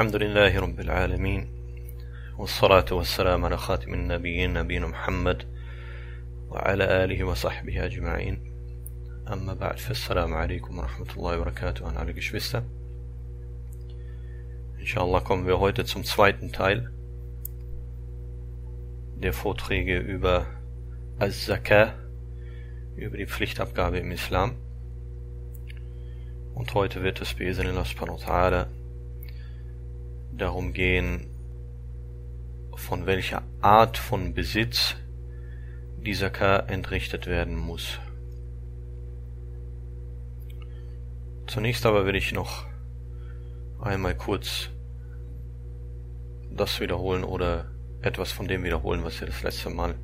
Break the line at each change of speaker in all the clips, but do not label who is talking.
الحمد لله رب العالمين والصلاة والسلام على خاتم النبيين نبينا محمد وعلى آله وصحبه أجمعين. أما بعد فالسلام عليكم ورحمة الله وبركاته. أنا عليك شبستة إن شاء الله kommen wir heute zum zweiten Teil der Vorträge über Al-Zakah über die Pflichtabgabe im Islam. Und heute wird es bei Ezenillah subhanahu wa darum gehen, von welcher Art von Besitz die Zakah entrichtet werden muss. Zunächst aber will ich noch einmal kurz das wiederholen oder etwas von dem wiederholen, was wir das letzte Mal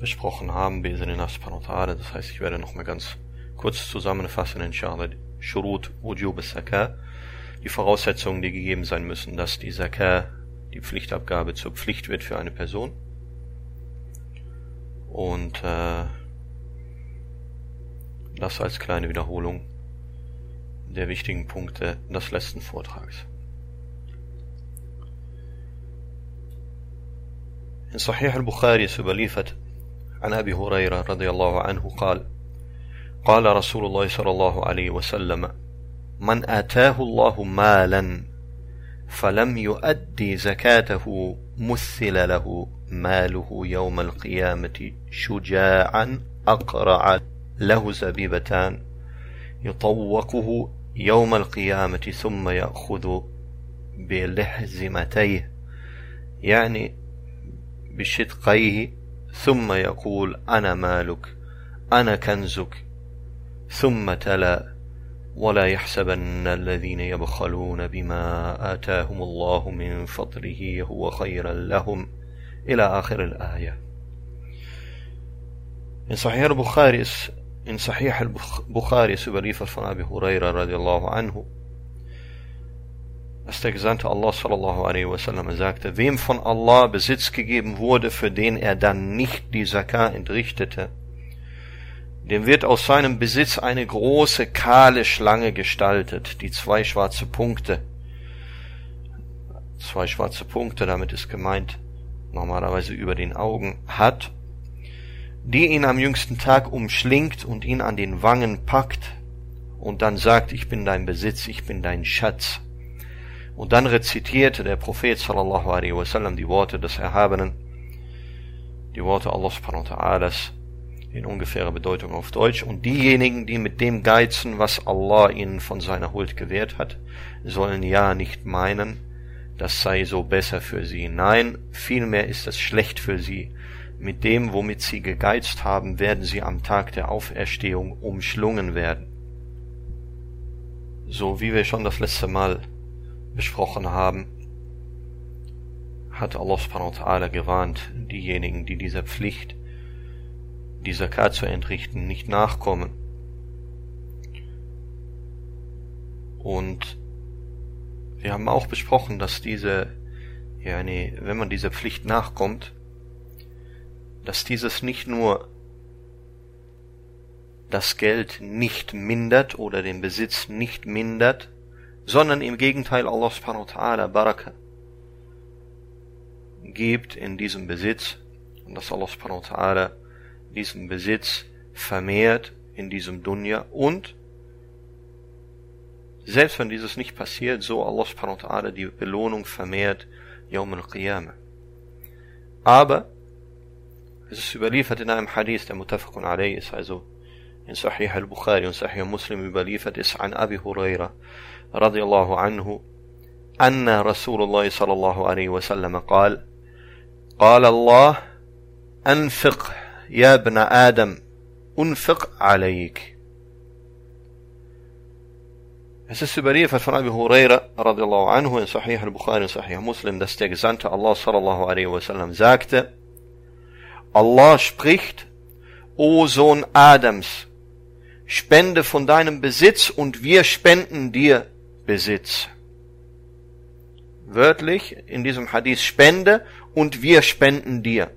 besprochen haben, Das heißt, ich werde noch mal ganz kurz zusammenfassen, inshallah, Shurut Wujub Zakah, die Voraussetzungen, die gegeben sein müssen, dass die Zakah, die Pflichtabgabe zur Pflicht wird für eine Person. Und äh, das als kleine Wiederholung der wichtigen Punkte des letzten Vortrags. In Sahih al-Bukhari ist überliefert عن أبي هريرة رضي الله عنه قال قال رسول الله صلى الله عليه وسلم من آتاه الله مالا فلم يؤدي زكاته مثل له ماله يوم القيامة شجاعا أقرع له زبيبتان يطوقه يوم القيامة ثم يأخذ بلحزمتيه يعني بشدقيه ثم يقول أنا مالك أنا كنزك ثم تلا ولا يحسبن الذين يبخلون بما آتاهم الله من فضله هو خيرا لهم إلى آخر الآية Sahih al-Bukhari ist, in Sahih al-Bukhari ist überliefert von Abi Huraira radiallahu anhu, dass der Gesandte Allah sallallahu alaihi wasallam sagte, wem von Allah Besitz gegeben wurde, für den er dann nicht die Zakah entrichtete, dem wird aus seinem Besitz eine große kahle Schlange gestaltet, die zwei schwarze Punkte, zwei schwarze Punkte, damit ist gemeint, normalerweise über den Augen hat, die ihn am jüngsten Tag umschlingt und ihn an den Wangen packt und dann sagt, ich bin dein Besitz, ich bin dein Schatz. Und dann rezitierte der Prophet sallallahu alaihi wasallam die Worte des Erhabenen, die Worte Allah subhanahu wa ta'alas, in ungefährer Bedeutung auf Deutsch. Und diejenigen, die mit dem geizen, was Allah ihnen von seiner Huld gewährt hat, sollen ja nicht meinen, das sei so besser für sie. Nein, vielmehr ist es schlecht für sie. Mit dem, womit sie gegeizt haben, werden sie am Tag der Auferstehung umschlungen werden. So wie wir schon das letzte Mal besprochen haben, hat Allah subhanahu wa ta'ala gewarnt, diejenigen, die dieser Pflicht die Zakat zu entrichten, nicht nachkommen. Und wir haben auch besprochen, dass diese, ja, nee, wenn man dieser Pflicht nachkommt, dass dieses nicht nur das Geld nicht mindert oder den Besitz nicht mindert, sondern im Gegenteil Allah subhanahu wa ta'ala Baraka gibt in diesem Besitz und dass Allah subhanahu wa ta'ala diesen Besitz vermehrt in diesem Dunya und selbst wenn dieses nicht passiert, so Allah subhanahu wa ta'ala die Belohnung vermehrt Yawm al-Qiyamah. Aber es ist überliefert in einem Hadith, der Mutafakun alayhi ist, also in Sahih al-Bukhari und Sahih Muslim überliefert ist an Abi Huraira radiallahu anhu أن رسول الله صلى الله عليه وسلم قال قال الله أنفق يا ابن آدم أنفق عليك Es ist überliefert von Abu Huraira radiallahu anhu in Sahih al-Bukhari und Sahih Muslim, dass der Gesandte Allah sallallahu alaihi wasallam sagte, Allah spricht, O Sohn Adams, spende von deinem Besitz und wir spenden dir Besitz. Wörtlich in diesem Hadith spende und wir spenden dir.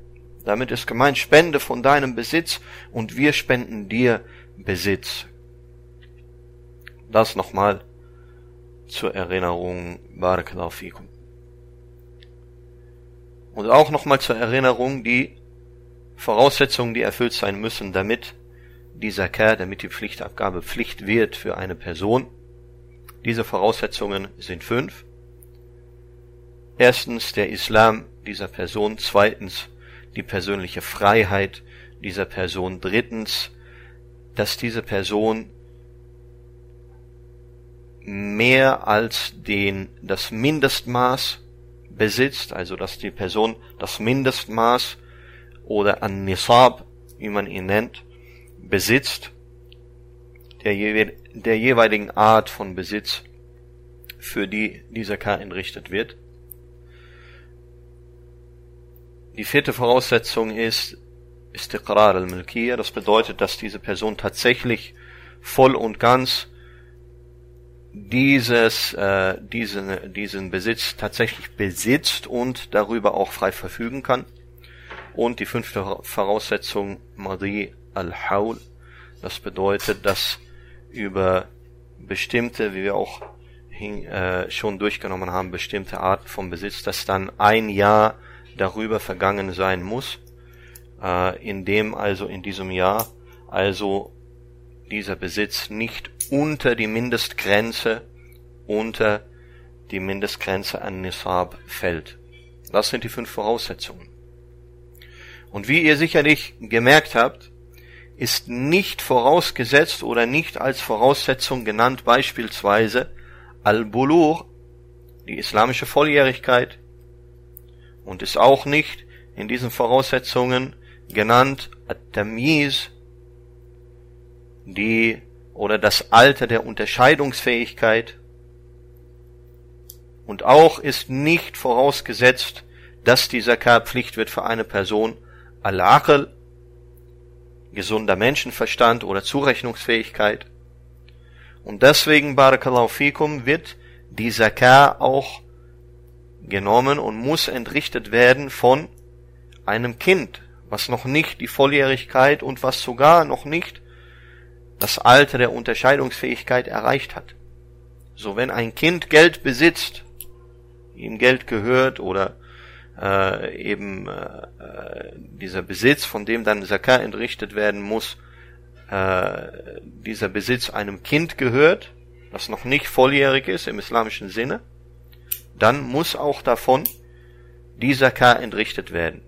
Damit ist gemeint, spende von deinem Besitz und wir spenden dir Besitz. Das nochmal zur Erinnerung, Barakallahu. Und auch nochmal zur Erinnerung die Voraussetzungen, die erfüllt sein müssen, damit die Zakat, damit die Pflichtabgabe Pflicht wird für eine Person. Diese Voraussetzungen sind fünf. Erstens der Islam dieser Person, zweitens die persönliche Freiheit dieser Person, drittens, dass diese Person mehr als den, das Mindestmaß besitzt, also dass die Person das Mindestmaß oder an Nisab, wie man ihn nennt, besitzt, der, der jeweiligen Art von Besitz, für die dieser K entrichtet wird. Die vierte Voraussetzung ist Istiqrar al-Milkiyya, das bedeutet, dass diese Person tatsächlich voll und ganz dieses, äh, diesen, diesen Besitz tatsächlich besitzt und darüber auch frei verfügen kann. Und die fünfte Voraussetzung, Madi al-Haul, das bedeutet, dass über bestimmte, wie wir auch hin, äh, schon durchgenommen haben, bestimmte Arten von Besitz, dass dann ein Jahr darüber vergangen sein muss, äh, in dem also in diesem Jahr also dieser Besitz nicht unter die Mindestgrenze, unter die Mindestgrenze an Nisab fällt. Das sind die fünf Voraussetzungen. Und wie ihr sicherlich gemerkt habt, ist nicht vorausgesetzt oder nicht als Voraussetzung genannt beispielsweise Al-Bulur, die islamische Volljährigkeit, und ist auch nicht in diesen Voraussetzungen genannt At-Tamyiz, die oder das Alter der Unterscheidungsfähigkeit. Und auch ist nicht vorausgesetzt, dass die Zakat Pflicht wird für eine Person Al-Aql, gesunder Menschenverstand oder Zurechnungsfähigkeit. Und deswegen, Barakallahu fikum, wird die Zakat auch genommen und muss entrichtet werden von einem Kind, was noch nicht die Volljährigkeit und was sogar noch nicht das Alter der Unterscheidungsfähigkeit erreicht hat. So wenn ein Kind Geld besitzt, ihm Geld gehört oder äh, eben äh, dieser Besitz, von dem dann Zakah entrichtet werden muss, äh, dieser Besitz einem Kind gehört, das noch nicht volljährig ist im islamischen Sinne, dann muss auch davon die Zakah entrichtet werden.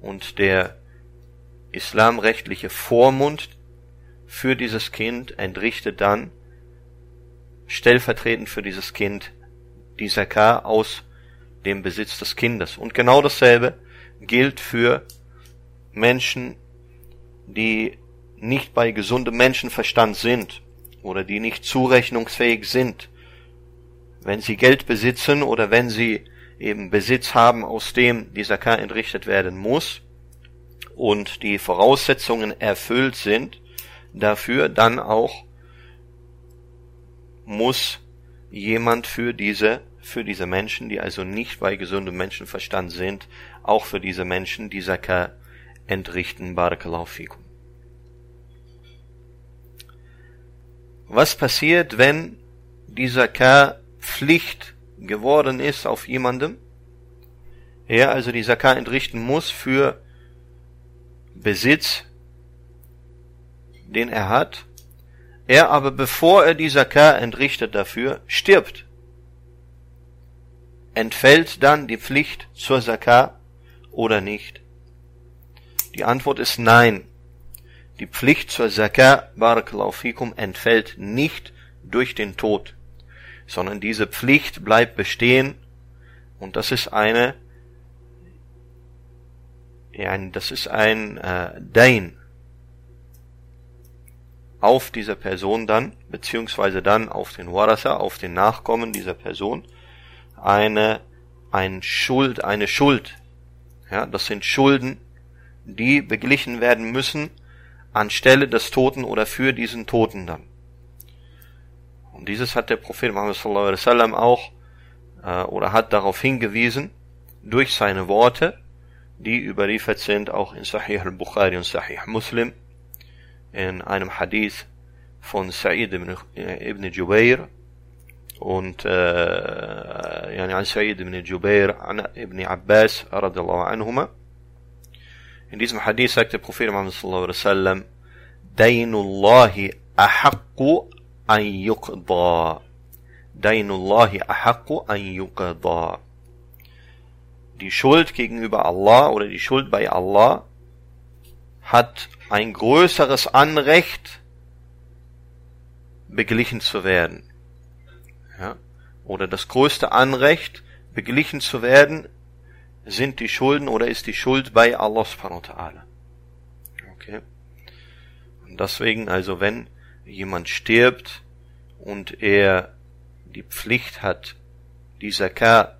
Und der islamrechtliche Vormund für dieses Kind entrichtet dann stellvertretend für dieses Kind die Zakah aus dem Besitz des Kindes. Und genau dasselbe gilt für Menschen, die nicht bei gesundem Menschenverstand sind oder die nicht zurechnungsfähig sind. Wenn sie Geld besitzen oder wenn sie eben Besitz haben, aus dem die Zakah entrichtet werden muss und die Voraussetzungen erfüllt sind, dafür dann auch muss jemand für diese für diese Menschen, die also nicht bei gesundem Menschenverstand sind, auch für diese Menschen die Zakah entrichten. Fikum. Was passiert, wenn die Zakah Pflicht geworden ist auf jemandem? Er also die Zakah entrichten muss für Besitz, den er hat, er aber bevor er die Zakah entrichtet dafür, stirbt entfällt dann die Pflicht zur Zakah oder nicht? Die Antwort ist nein. Die Pflicht zur Zakah, Barakallahu fikum, entfällt nicht durch den Tod, sondern diese Pflicht bleibt bestehen und das ist eine, ja, das ist ein äh, Dain auf dieser Person dann, beziehungsweise dann auf den Warasa, auf den Nachkommen dieser Person, eine, ein Schuld, eine Schuld. Ja, das sind Schulden, die beglichen werden müssen anstelle des Toten oder für diesen Toten dann. Und dieses hat der Prophet Muhammad sallallahu alaihi wasallam auch äh, oder hat darauf hingewiesen durch seine Worte, die überliefert sind auch in Sahih al-Bukhari und Sahih Muslim in einem Hadith von Sa'id ibn, ibn Jubair und äh, يعني عن سعيد بن جبير عن ابن عباس رضي الله عنهما in diesem Hadith sagt der Prophet Muhammad sallallahu alaihi wasallam Dainullahi an yuqda Dainullahi ahaqqu an yuqda Die Schuld gegenüber Allah oder die Schuld bei Allah hat ein größeres Anrecht beglichen zu werden ja, oder das größte Anrecht, beglichen zu werden, sind die Schulden oder ist die Schuld bei Allah subhanahu wa ta'ala. Okay. Und deswegen, also wenn jemand stirbt und er die Pflicht hat, die Zakah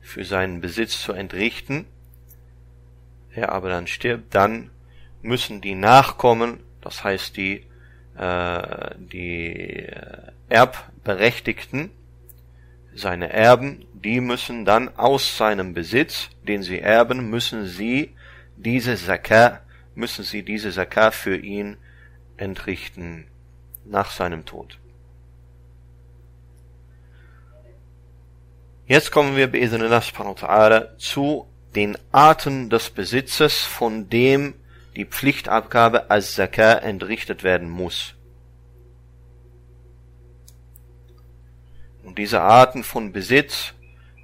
für seinen Besitz zu entrichten, er aber dann stirbt, dann müssen die Nachkommen, das heißt die, äh, die Erbberechtigten, seine Erben, die müssen dann aus seinem Besitz, den sie erben, müssen sie diese Zakah, müssen sie diese Zakah für ihn entrichten nach seinem Tod. Jetzt kommen wir zu den Arten des Besitzes, von dem die Pflichtabgabe als Zakah entrichtet werden muss. Und diese Arten von Besitz,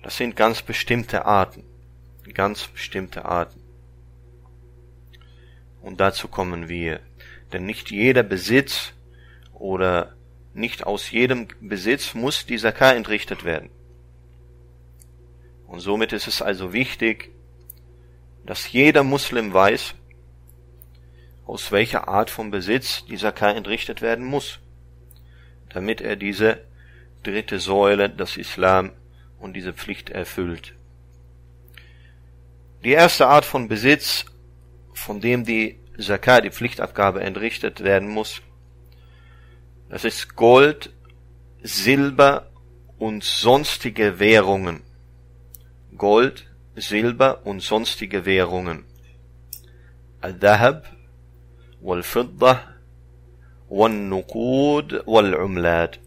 das sind ganz bestimmte Arten. Ganz bestimmte Arten. Und dazu kommen wir. Denn nicht jeder Besitz oder nicht aus jedem Besitz muss die Zakah entrichtet werden. Und somit ist es also wichtig, dass jeder Muslim weiß, aus welcher Art von Besitz die Zakah entrichtet werden muss, damit er diese dritte Säule, das Islam und diese Pflicht erfüllt. Die erste Art von Besitz, von dem die Zakat, die Pflichtabgabe entrichtet werden muss, das ist Gold, Silber und sonstige Währungen. Gold, Silber und sonstige Währungen. Al-Dahab, Wal-Fiddah, Wal-Nuqud, Wal-Umlad.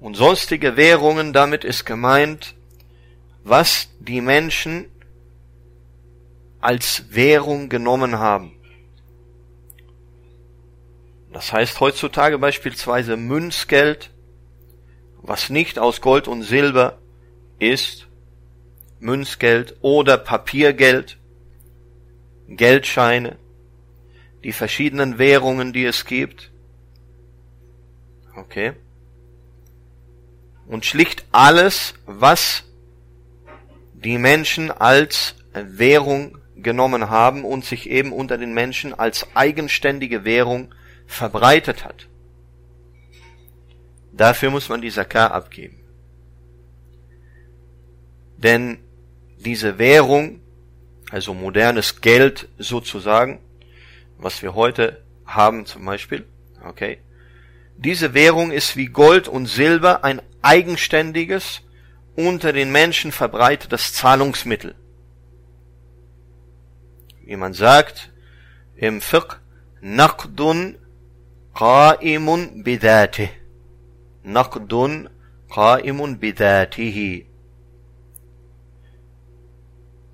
Und sonstige Währungen, damit ist gemeint, was die Menschen als Währung genommen haben. Das heißt heutzutage beispielsweise Münzgeld, was nicht aus Gold und Silber ist, Münzgeld oder Papiergeld, Geldscheine, die verschiedenen Währungen, die es gibt. Okay und schlicht alles, was die Menschen als Währung genommen haben und sich eben unter den Menschen als eigenständige Währung verbreitet hat. Dafür muss man die Zakah abgeben. Denn diese Währung, also modernes Geld sozusagen, was wir heute haben zum Beispiel, okay, diese Währung ist wie Gold und Silber ein eigenständiges, unter den Menschen verbreitetes Zahlungsmittel. Wie man sagt im Fiqh, Naqdun qa'imun bidhatih. Naqdun qa'imun bidhatihi.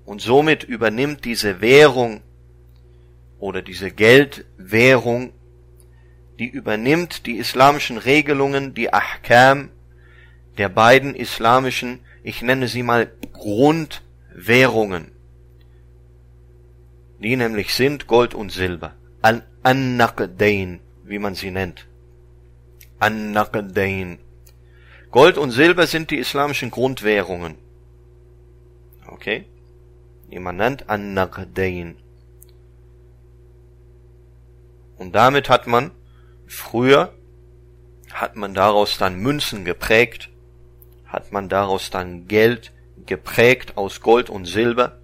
Und somit übernimmt diese Währung oder diese Geldwährung die übernimmt die islamischen Regelungen, die Ahkam der beiden islamischen, ich nenne sie mal Grundwährungen, die nämlich sind Gold und Silber. An-Naqdain, wie man sie nennt. An-Naqdain. Gold und Silber sind die islamischen Grundwährungen. Okay? Die man nennt An-Naqdain. Und damit hat man Früher hat man daraus dann Münzen geprägt, hat man daraus dann Geld geprägt aus Gold und Silber,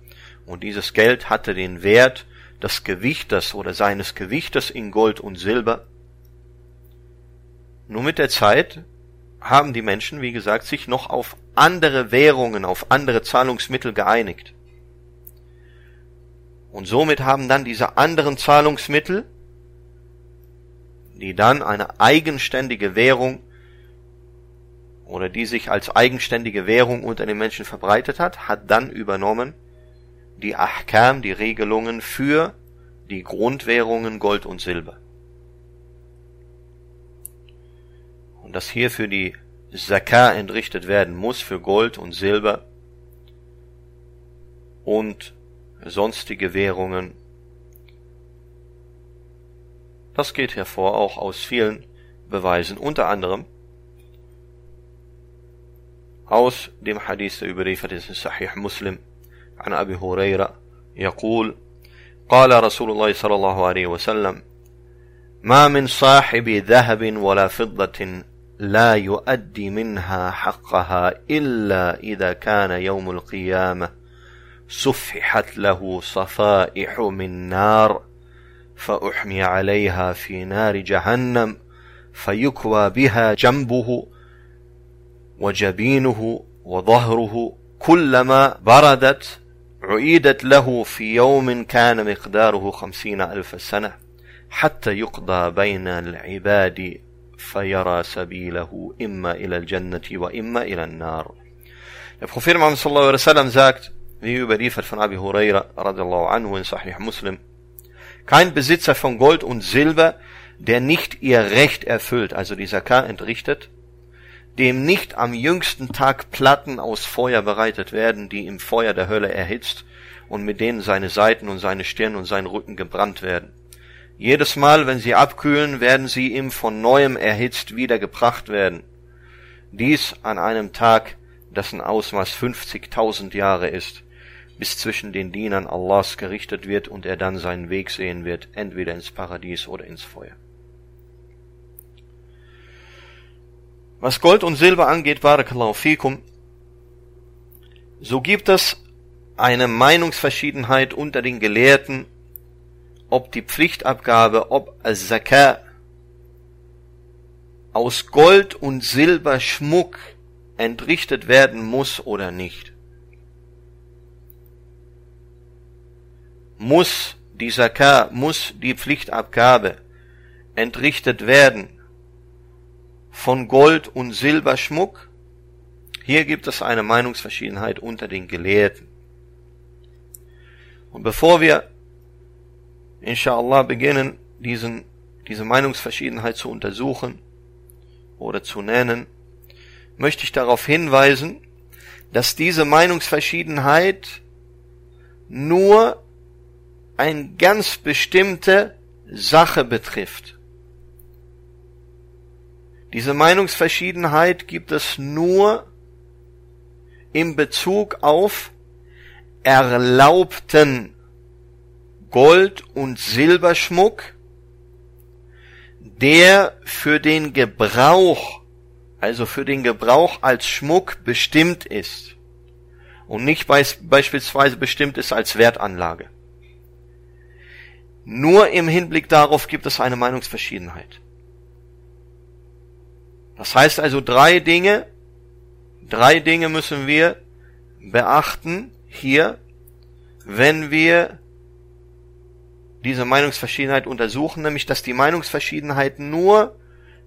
und dieses Geld hatte den Wert des Gewichtes oder seines Gewichtes in Gold und Silber. Nur mit der Zeit haben die Menschen, wie gesagt, sich noch auf andere Währungen, auf andere Zahlungsmittel geeinigt. Und somit haben dann diese anderen Zahlungsmittel die dann eine eigenständige Währung oder die sich als eigenständige Währung unter den Menschen verbreitet hat, hat dann übernommen die Ahkam, die Regelungen für die Grundwährungen Gold und Silber. Und dass hier für die Zakah entrichtet werden muss für Gold und Silber und sonstige Währungen. Das geht hervor auch aus vielen Beweisen, unter anderem aus dem Hadith der überliefert ist in Sahih Muslim عن أبي هريرة يقول قال رسول الله صلى الله عليه وسلم ما من صاحب ذهب ولا فضة لا يؤدي منها حقها إلا إذا كان يوم القيامة سفحت له صفائح من نار فأحمي عليها في نار جهنم فيكوى بها جنبه وجبينه وظهره كلما بردت عيدت له في يوم كان مقداره خمسين ألف سنة حتى يقضى بين العباد فيرى سبيله إما إلى الجنة وإما إلى النار Der Prophet Muhammad sallallahu alaihi wasallam sagt, wie überliefert von Abi Huraira radiallahu anhu in Sahih Muslim, kein Besitzer von Gold und Silber, der nicht ihr Recht erfüllt, also die Zakah entrichtet, dem nicht am jüngsten Tag Platten aus Feuer bereitet werden, die im Feuer der Hölle erhitzt und mit denen seine Seiten und seine Stirn und sein Rücken gebrannt werden. Jedes Mal, wenn sie abkühlen, werden sie ihm von neuem erhitzt wieder gebracht werden. Dies an einem Tag, dessen Ausmaß 50.000 Jahre ist, bis zwischen den Dienern Allahs gerichtet wird und er dann seinen Weg sehen wird, entweder ins Paradies oder ins Feuer. Was Gold und Silber angeht, Barakallahu fikum, so gibt es eine Meinungsverschiedenheit unter den Gelehrten, ob die Pflichtabgabe, ob Al-Zakah aus Gold und Silber Schmuck entrichtet werden muss oder nicht. Muss die Zakah, muss die Pflichtabgabe entrichtet werden von Gold und Silberschmuck. Hier gibt es eine Meinungsverschiedenheit unter den Gelehrten. Und bevor wir inshallah beginnen, diesen, diese Meinungsverschiedenheit zu untersuchen oder zu nennen, möchte ich darauf hinweisen, dass diese Meinungsverschiedenheit nur eine ganz bestimmte Sache betrifft. Diese Meinungsverschiedenheit gibt es nur in Bezug auf erlaubten Gold- und Silberschmuck, der für den Gebrauch, also für den Gebrauch als Schmuck bestimmt ist und nicht beispielsweise bestimmt ist als Wertanlage. Nur im Hinblick darauf gibt es eine Meinungsverschiedenheit. Das heißt also drei Dinge, drei Dinge müssen wir beachten hier, wenn wir diese Meinungsverschiedenheit untersuchen, nämlich dass die Meinungsverschiedenheit nur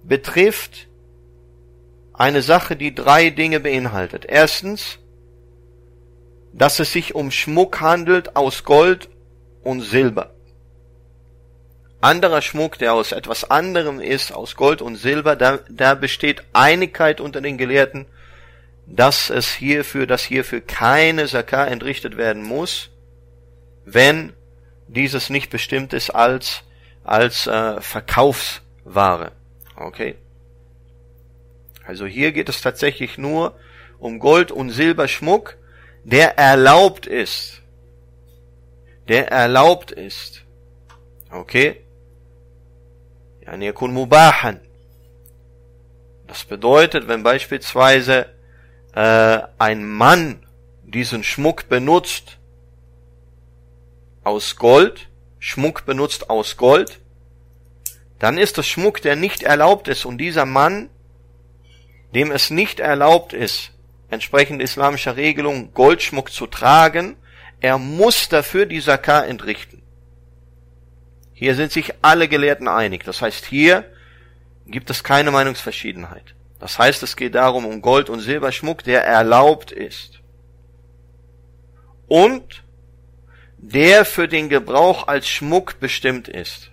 betrifft eine Sache, die drei Dinge beinhaltet. Erstens, dass es sich um Schmuck handelt aus Gold und Silber anderer Schmuck, der aus etwas anderem ist, aus Gold und Silber, da, da besteht Einigkeit unter den Gelehrten, dass es hierfür, dass hierfür keine Zakah entrichtet werden muss, wenn dieses nicht bestimmt ist als, als äh, Verkaufsware. Okay? Also hier geht es tatsächlich nur um Gold und Silberschmuck, der erlaubt ist. Der erlaubt ist. Okay? Yani yakun mubahan. Das bedeutet, wenn beispielsweise äh, ein Mann diesen Schmuck benutzt, aus Gold, Schmuck benutzt aus Gold, dann ist das Schmuck, der nicht erlaubt ist und dieser Mann, dem es nicht erlaubt ist, entsprechend islamischer Regelung Goldschmuck zu tragen, er muss dafür die Zakah entrichten. Hier sind sich alle Gelehrten einig. Das heißt, hier gibt es keine Meinungsverschiedenheit. Das heißt, es geht darum um Gold- und Silberschmuck, der erlaubt ist. Und der für den Gebrauch als Schmuck bestimmt ist.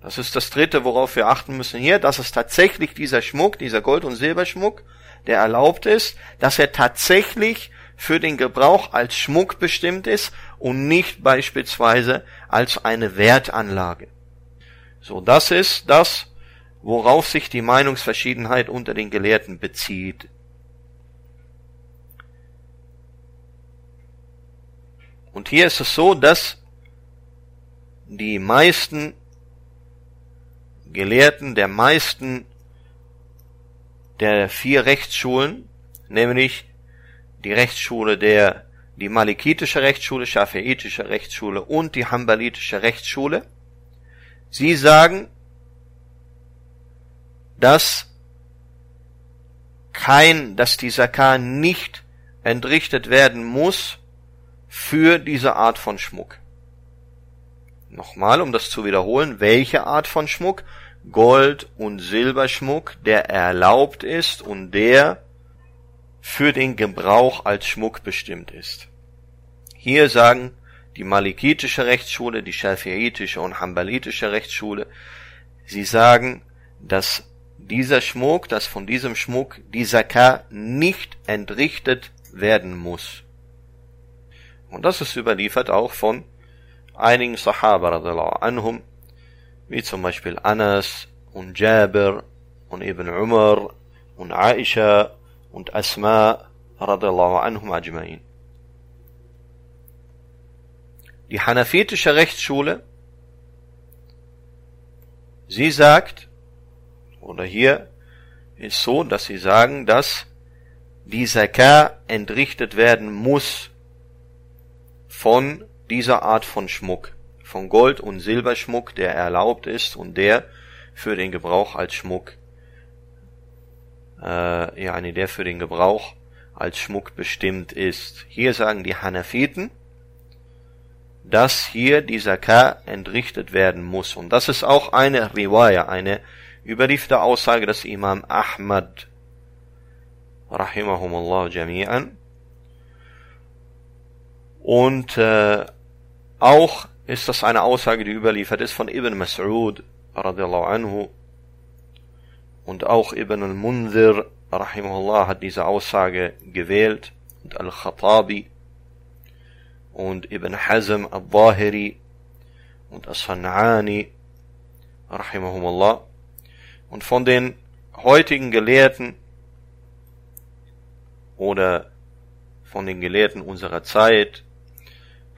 Das ist das dritte, worauf wir achten müssen hier, dass es tatsächlich dieser Schmuck, dieser Gold- und Silberschmuck, der erlaubt ist, dass er tatsächlich für den Gebrauch als Schmuck bestimmt ist und nicht beispielsweise als eine Wertanlage. So, das ist das, worauf sich die Meinungsverschiedenheit unter den Gelehrten bezieht. Und hier ist es so, dass die meisten Gelehrten der meisten der vier Rechtsschulen, nämlich die Rechtsschule der, die malikitische Rechtsschule, schafiitische Rechtsschule und die hambalitische Rechtsschule, sie sagen, dass kein, dass die Zakah nicht entrichtet werden muss für diese Art von Schmuck. Nochmal, um das zu wiederholen, welche Art von Schmuck? Gold- und Silberschmuck, der erlaubt ist und der für den Gebrauch als Schmuck bestimmt ist. Hier sagen die malikitische Rechtsschule, die schafiitische und hambalitische Rechtsschule, sie sagen, dass dieser Schmuck, dass von diesem Schmuck die Zakah nicht entrichtet werden muss. Und das ist überliefert auch von einigen Sahaba anhum, wie zum Beispiel Anas und Jabir und Ibn Umar und Aisha und Asma radiallahu anhum ajma'in. Die hanafitische Rechtsschule, sie sagt, oder hier ist so, dass sie sagen, dass die Zakah entrichtet werden muss von dieser Art von Schmuck, von Gold- und Silberschmuck, der erlaubt ist und der für den Gebrauch als Schmuck, äh, ja, der für den Gebrauch als Schmuck bestimmt ist. Hier sagen die Hanafiten, dass hier die Zakah entrichtet werden muss. Und das ist auch eine Riwaya, eine überlieferte Aussage des Imam Ahmad, rahimahumullah jami'an. Und äh, auch ist das eine Aussage, die überliefert ist von Ibn Mas'ud radiallahu anhu. Und auch Ibn al-Munzir rahimahullah hat diese Aussage gewählt. Und Al-Khattabi und Ibn Hazm al-Zahiri und As-San'ani rahimahumullah. Und von den heutigen Gelehrten oder von den Gelehrten unserer Zeit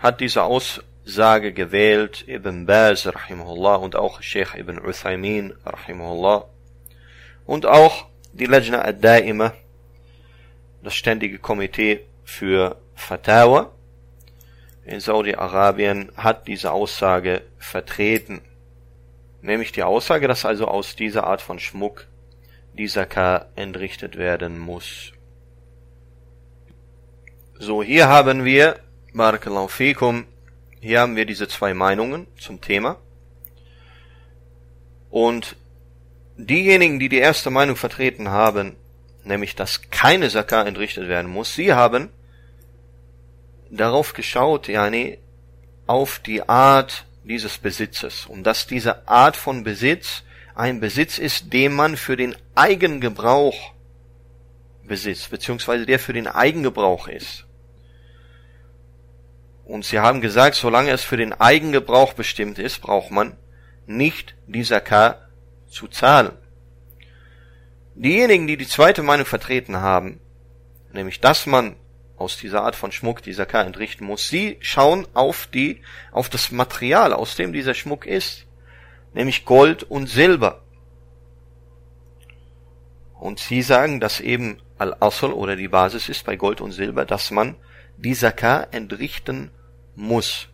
hat diese Aussage gewählt Ibn Baz rahimahullah und auch Sheikh Ibn Uthaymin rahimahullah und auch die Lajna ad-Daima, das ständige Komitee für Fatawa in Saudi-Arabien hat diese Aussage vertreten. Nämlich die Aussage, dass also aus dieser Art von Schmuck dieser K entrichtet werden muss. So, hier haben wir Barakallahu fikum. Hier haben wir diese zwei Meinungen zum Thema. Und diejenigen, die die erste Meinung vertreten haben, nämlich dass keine Zakah entrichtet werden muss, sie haben darauf geschaut, yani, auf die Art dieses Besitzes und dass diese Art von Besitz ein Besitz ist, den man für den Eigengebrauch besitzt, beziehungsweise der für den Eigengebrauch ist. Und sie haben gesagt, solange es für den Eigengebrauch bestimmt ist, braucht man nicht die Zakah zu zahlen. Diejenigen, die die zweite Meinung vertreten haben, nämlich dass man aus dieser Art von Schmuck die Zakah entrichten muss, sie schauen auf die, auf das Material, aus dem dieser Schmuck ist, nämlich Gold und Silber. Und sie sagen, dass eben Al-Asl oder die Basis ist bei Gold und Silber, dass man die Zakah entrichten muss.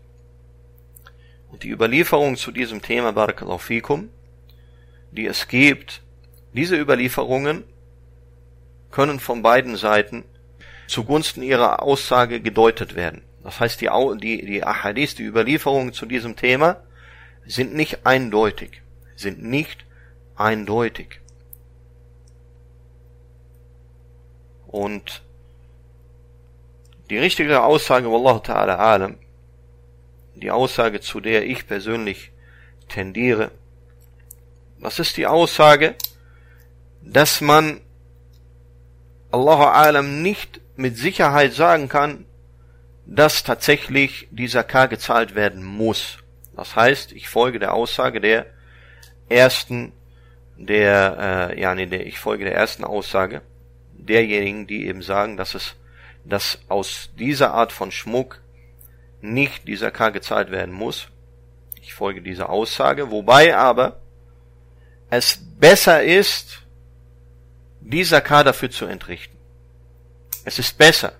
Und die Überlieferung zu diesem Thema Barakallahu fikum, die es gibt, diese Überlieferungen können von beiden Seiten zugunsten ihrer Aussage gedeutet werden. Das heißt, die, die, die Ahadith, die Überlieferungen zu diesem Thema sind nicht eindeutig, sind nicht eindeutig. Und die richtige Aussage, Wallahu ta'ala alam, die Aussage, zu der ich persönlich tendiere, das ist die Aussage, dass man Allahu alam nicht mit Sicherheit sagen kann, dass tatsächlich dieser K gezahlt werden muss. Das heißt, ich folge der Aussage der ersten, der, äh, ja, nee, der, ich folge der ersten Aussage derjenigen, die eben sagen, dass es, dass aus dieser Art von Schmuck nicht dieser K gezahlt werden muss. Ich folge dieser Aussage, wobei aber es besser ist, dieser K dafür zu entrichten. Es ist besser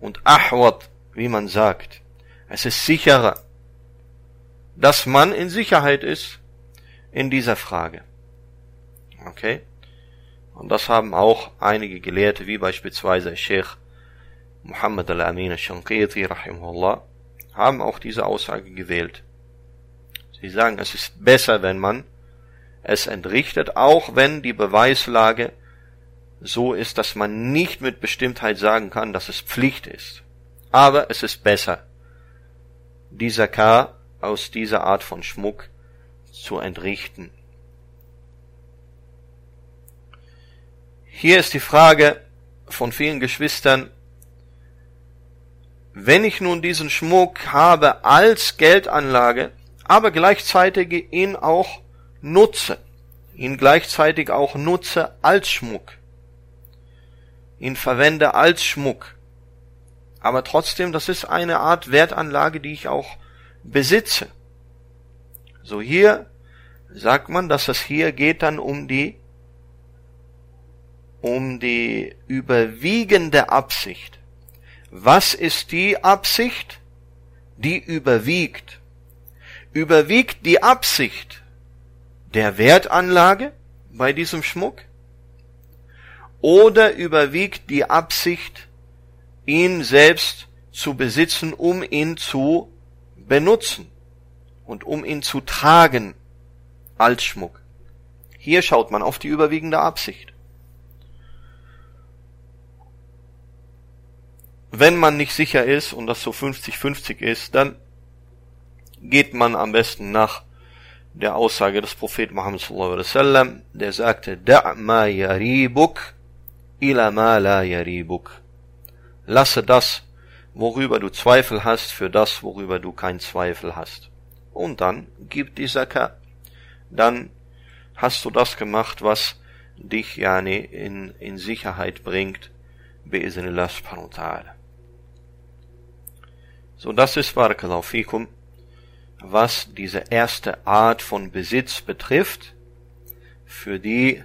und ahwat, wie man sagt. Es ist sicherer, dass man in Sicherheit ist in dieser Frage. Okay? Und das haben auch einige Gelehrte, wie beispielsweise Sheikh Muhammad al-Amin al-Shankiti, rahimahullah, haben auch diese Aussage gewählt. Sie sagen, es ist besser, wenn man es entrichtet, auch wenn die Beweislage so ist, dass man nicht mit Bestimmtheit sagen kann, dass es Pflicht ist. Aber es ist besser, dieser K aus dieser Art von Schmuck zu entrichten. Hier ist die Frage von vielen Geschwistern, wenn ich nun diesen Schmuck habe als Geldanlage, aber gleichzeitig ihn auch nutze, ihn gleichzeitig auch nutze als Schmuck, ihn verwende als Schmuck, aber trotzdem, das ist eine Art Wertanlage, die ich auch besitze. So hier sagt man, dass es hier geht dann um die um die überwiegende Absicht. Was ist die Absicht? Die überwiegt. Überwiegt die Absicht der Wertanlage bei diesem Schmuck? Oder überwiegt die Absicht, ihn selbst zu besitzen, um ihn zu benutzen und um ihn zu tragen als Schmuck? Hier schaut man auf die überwiegende Absicht. Wenn man nicht sicher ist und das so 50-50 ist, dann geht man am besten nach der Aussage des Propheten Muhammad sallallahu alaihi wasallam, der sagte, Da' ma yaribuk ila ma la yaribuk. Lasse das, worüber du Zweifel hast, für das, worüber du keinen Zweifel hast. Und dann gib die Zakat. Dann hast du das gemacht, was dich yani in, in Sicherheit bringt, bi'iznillah subhanahu wa ta'ala. So, das ist Barakallahu was diese erste Art von Besitz betrifft, für die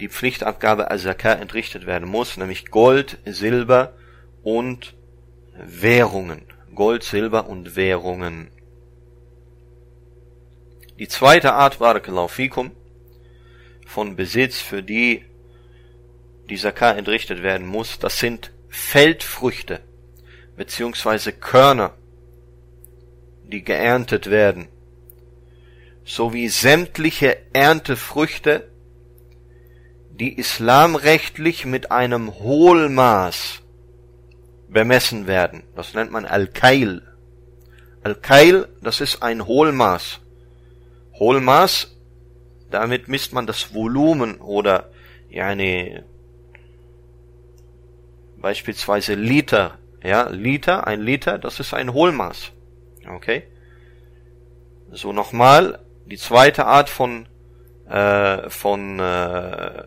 die Pflichtabgabe als Zakat entrichtet werden muss, nämlich Gold, Silber und Währungen. Gold, Silber und Währungen. Die zweite Art, Barakallahu von Besitz, für die die Zakat entrichtet werden muss, das sind Feldfrüchte beziehungsweise Körner, die geerntet werden, sowie sämtliche Erntefrüchte, die islamrechtlich mit einem Hohlmaß bemessen werden. Das nennt man Al-Kail. Al-Kail, das ist ein Hohlmaß. Hohlmaß, damit misst man das Volumen oder ja, eine, beispielsweise Liter ja, Liter, ein Liter, das ist ein Hohlmaß. Okay? So nochmal, die zweite Art von, äh, von, äh,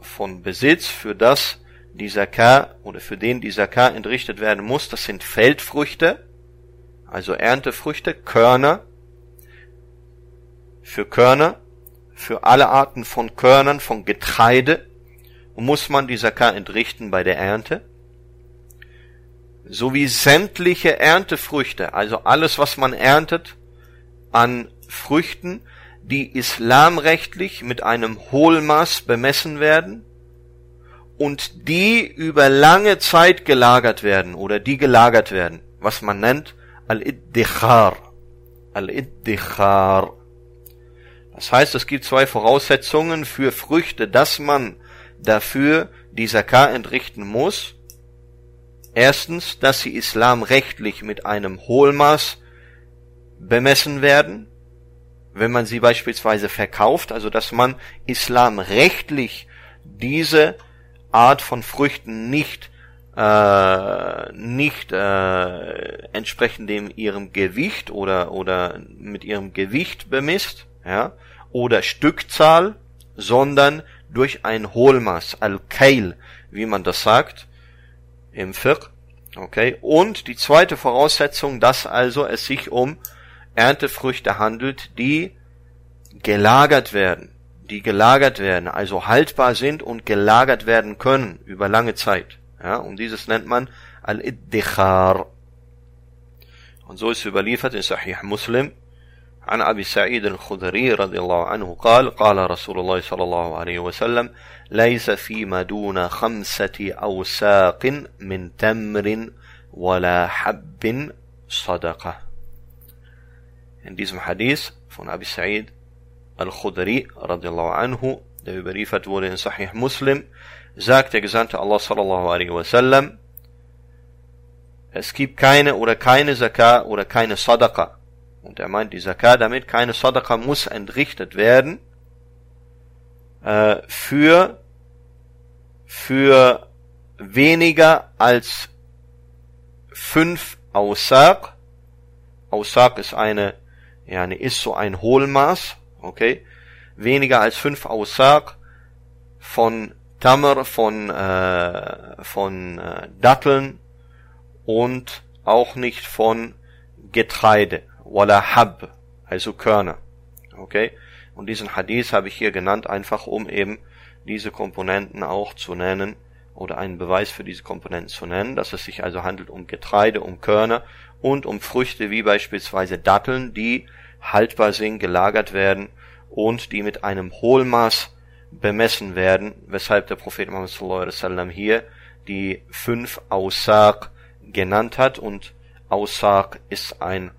von Besitz, für das dieser K oder für den dieser K entrichtet werden muss, das sind Feldfrüchte, also Erntefrüchte, Körner, für Körner, für alle Arten von Körnern, von Getreide, muss man dieser K entrichten bei der Ernte sowie sämtliche Erntefrüchte, also alles, was man erntet an Früchten, die islamrechtlich mit einem Hohlmaß bemessen werden und die über lange Zeit gelagert werden oder die gelagert werden, was man nennt Al-Iddichar. Al-Iddichar. Das heißt, es gibt zwei Voraussetzungen für Früchte, dass man dafür die Zakah entrichten muss. Erstens, dass sie islamrechtlich mit einem Hohlmaß bemessen werden, wenn man sie beispielsweise verkauft, also dass man islamrechtlich diese Art von Früchten nicht äh, nicht äh, entsprechend dem ihrem Gewicht oder oder mit ihrem Gewicht bemisst, ja, oder Stückzahl, sondern durch ein Hohlmaß, Al-Kail, wie man das sagt, im Fiqh. Okay. Und die zweite Voraussetzung, dass also es sich um Erntefrüchte handelt, die gelagert werden, die gelagert werden, also haltbar sind und gelagert werden können über lange Zeit. Ja, und dieses nennt man Al-Iddikhar. Und so ist überliefert in Sahih Muslim عن أبي سعيد الخدري رضي الله عنه قال قال رسول الله صلى الله عليه وسلم ليس فيما دون خمسة أوساق من تمر ولا حب صدقة In diesem Hadith von Abi Sa'id al-Khudri radiallahu anhu, der überliefert wurde in Sahih Muslim, sagt der Gesandte Allah sallallahu alaihi wasallam, es gibt keine oder keine Zakah oder keine Sadaqa und er meint die Zakat damit, keine Sadaqa muss entrichtet werden, äh, für, für weniger als fünf Ausaq. Ausaq ist eine, ja, eine, ist so ein Hohlmaß, okay? Weniger als fünf Ausaq von Tamr, von, äh, von äh, Datteln und auch nicht von Getreide wala hab, also Körner. Okay? Und diesen Hadith habe ich hier genannt, einfach um eben diese Komponenten auch zu nennen oder einen Beweis für diese Komponenten zu nennen, dass es sich also handelt um Getreide, um Körner und um Früchte wie beispielsweise Datteln, die haltbar sind, gelagert werden und die mit einem Hohlmaß bemessen werden, weshalb der Prophet Muhammad wasallam hier die fünf Aussag genannt hat und Aussag ist ein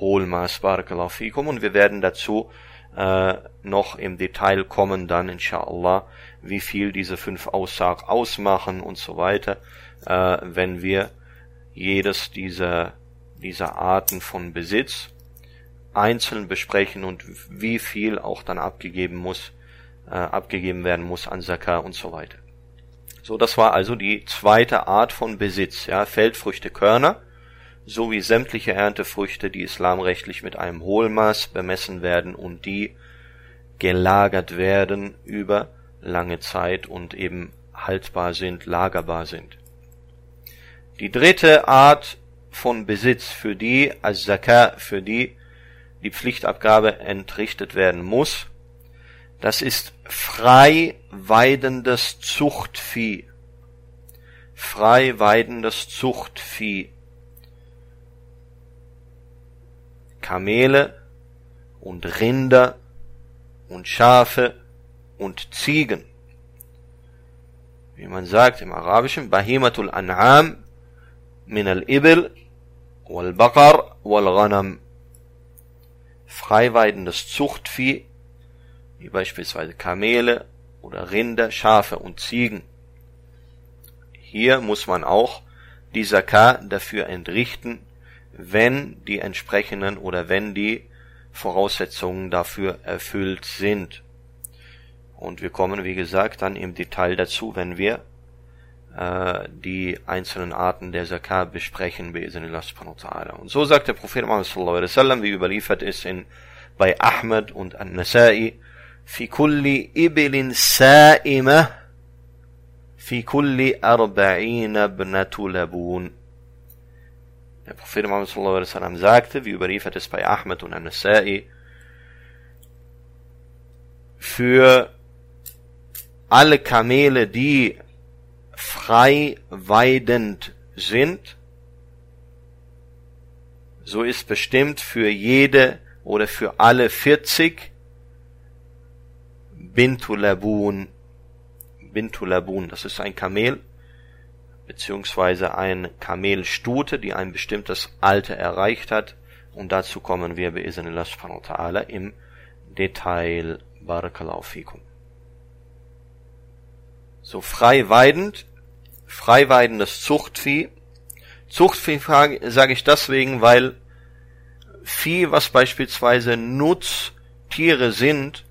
Hohlmaß, Barakallahu und wir werden dazu äh, noch im Detail kommen, dann inshallah, wie viel diese fünf Aussagen ausmachen und so weiter, äh, wenn wir jedes dieser, dieser Arten von Besitz einzeln besprechen und wie viel auch dann abgegeben muss, äh, abgegeben werden muss an Zakah und so weiter. So, das war also die zweite Art von Besitz, ja, Feldfrüchte, Körner sowie sämtliche Erntefrüchte, die islamrechtlich mit einem Hohlmaß bemessen werden und die gelagert werden über lange Zeit und eben haltbar sind, lagerbar sind. Die dritte Art von Besitz, für die als Zakah, für die die Pflichtabgabe entrichtet werden muss, das ist frei weidendes Zuchtvieh. Frei weidendes Zuchtvieh. Kamele und Rinder und Schafe und Ziegen. Wie man sagt im Arabischen, Bahimatul An'am min al-Ibil wal-Baqar wal-Ghanam. Freiweidendes Zuchtvieh, wie beispielsweise Kamele oder Rinder, Schafe und Ziegen. Hier muss man auch die Zakah dafür entrichten, wenn die entsprechenden oder wenn die Voraussetzungen dafür erfüllt sind. Und wir kommen, wie gesagt, dann im Detail dazu, wenn wir äh, die einzelnen Arten der Zakat besprechen, bi'idhnillah subhanahu wa ta'ala. Und so sagt der Prophet Muhammad sallallahu alaihi wasallam, wie überliefert ist in, bei Ahmed und An-Nasai, fi kulli ibilin sa'ima, fi kulli arba'ina bnatulabun. Der Prophet Muhammad sallallahu alaihi wasallam sagte, wie überliefert es bei Ahmed und An-Nasai, für alle Kamele, die frei weidend sind, so ist bestimmt für jede oder für alle 40 Bintulabun. Bintulabun, das ist ein Kamel, beziehungsweise ein Kamelstute, die ein bestimmtes Alter erreicht hat. Und dazu kommen wir bei Isanillah subhanahu wa ta'ala im Detail. Barakallahu fikum. So frei weidend, frei weidendes Zuchtvieh. Zuchtvieh sage ich deswegen, weil Vieh, was beispielsweise Nutztiere sind,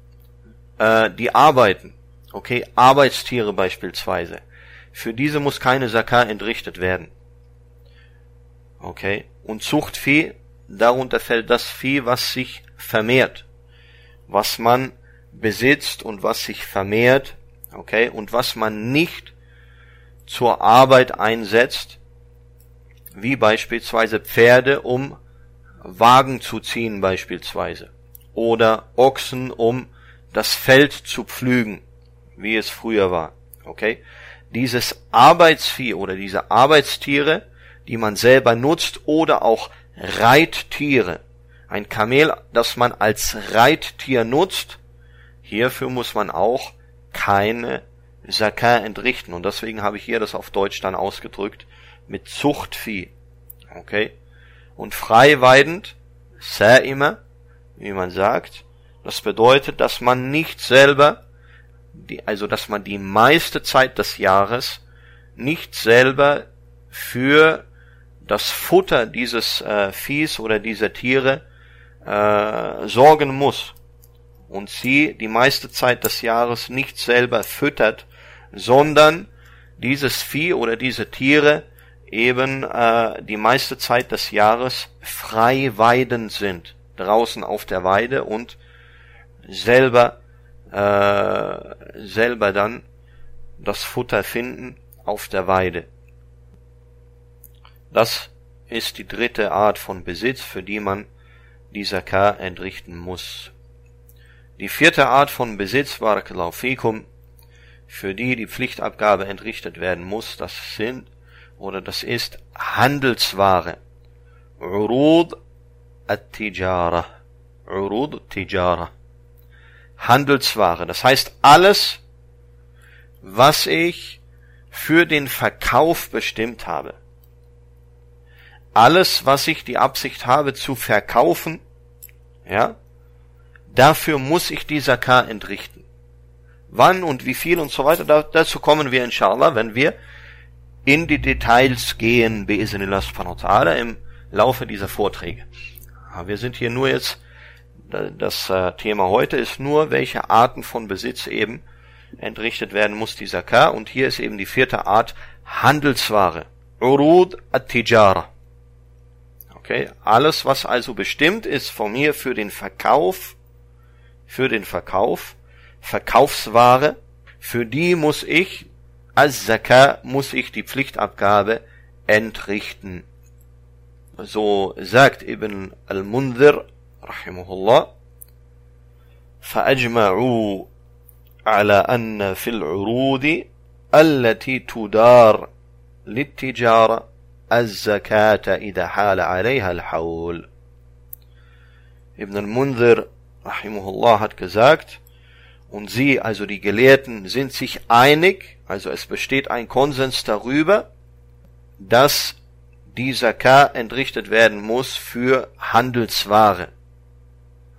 äh, die arbeiten. Okay, Arbeitstiere beispielsweise. Für diese muss keine Zakah entrichtet werden. Okay, und Zuchtvieh, darunter fällt das Vieh, was sich vermehrt, was man besitzt und was sich vermehrt, okay, und was man nicht zur Arbeit einsetzt, wie beispielsweise Pferde, um Wagen zu ziehen beispielsweise, oder Ochsen, um das Feld zu pflügen, wie es früher war, okay. Dieses Arbeitsvieh oder diese Arbeitstiere, die man selber nutzt, oder auch Reittiere, ein Kamel, das man als Reittier nutzt, hierfür muss man auch keine Zakah entrichten. Und deswegen habe ich hier das auf Deutsch dann ausgedrückt mit Zuchtvieh. Okay? Und freiweidend, Sa'ima, wie man sagt, das bedeutet, dass man nicht selber, die, also dass man die meiste Zeit des Jahres nicht selber für das Futter dieses äh, Viehs oder dieser Tiere äh, sorgen muss und sie die meiste Zeit des Jahres nicht selber füttert, sondern dieses Vieh oder diese Tiere eben äh, die meiste Zeit des Jahres frei weidend sind, draußen auf der Weide und selber äh, selber dann das Futter finden auf der Weide. Das ist die dritte Art von Besitz, für die man die Zakah entrichten muss. Die vierte Art von Besitz, Barakallahu fikum, für die die Pflichtabgabe entrichtet werden muss, das sind oder das ist Handelsware. Urud at-Tijara. Urud Tijara. Handelsware. Das heißt alles, was ich für den Verkauf bestimmt habe alles, was ich die Absicht habe zu verkaufen, ja, dafür muss ich die Zakah entrichten. Wann und wie viel und so weiter, da, dazu kommen wir inshallah, wenn wir in die Details gehen, bi'iznillah subhanahu wa ta'ala, im Laufe dieser Vorträge. Wir sind hier nur jetzt, das äh, Thema heute ist nur, welche Arten von Besitz eben entrichtet werden muss, die Zakah, und hier ist eben die vierte Art Handelsware. Urud at-Tijara. Okay, alles, was also bestimmt ist von mir für den Verkauf, für den Verkauf, Verkaufsware, für die muss ich, als Zakah muss ich die Pflichtabgabe entrichten. So sagt Ibn al-Mundhir, rahimahullah, فأجمعوا على أن في العروض التي تدار للتجارة الزكاة إذا حال عليها الحول. Ibn al-Munzir, rahimahullah, hat gesagt, und sie, also die Gelehrten, sind sich einig, also es besteht ein Konsens darüber, dass die Zakah entrichtet werden muss für Handelsware.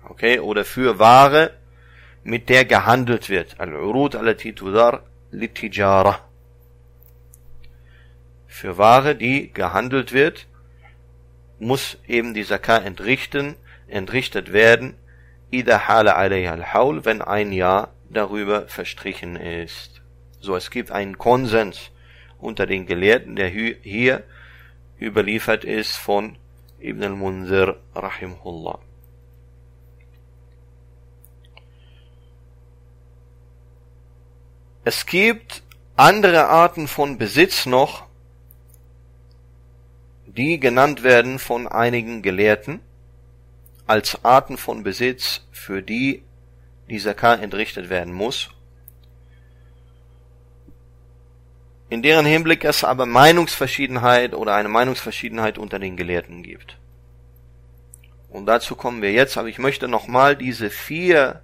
Okay, oder für Ware, mit der gehandelt wird. Al-Urud alati tudar litijara für Ware, die gehandelt wird, muss eben die Zakah entrichten, entrichtet werden, ida hala alayha al-haul, wenn ein Jahr darüber verstrichen ist. So, es gibt einen Konsens unter den Gelehrten, der hier überliefert ist von Ibn al-Munzir rahimahullah. Es gibt andere Arten von Besitz noch, die genannt werden von einigen Gelehrten als Arten von Besitz, für die die Zakah entrichtet werden muss, in deren Hinblick es aber Meinungsverschiedenheit oder eine Meinungsverschiedenheit unter den Gelehrten gibt. Und dazu kommen wir jetzt, aber ich möchte nochmal diese vier,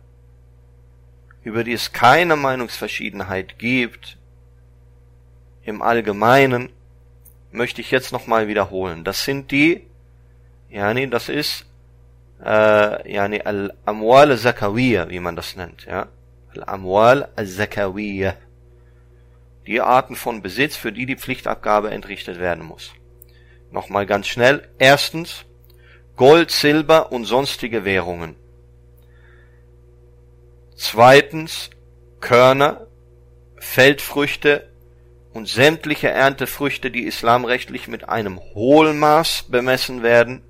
über die es keine Meinungsverschiedenheit gibt, im Allgemeinen möchte ich jetzt nochmal wiederholen. Das sind die, ja, nee, das ist äh, yani al-amwal zakawiyya, wie man das nennt, ja. Al-amwal zakawiyya. Die Arten von Besitz, für die die Pflichtabgabe entrichtet werden muss. Nochmal ganz schnell. Erstens, Gold, Silber und sonstige Währungen. Zweitens, Körner, Feldfrüchte und sämtliche Erntefrüchte, die islamrechtlich mit einem Hohlmaß bemessen werden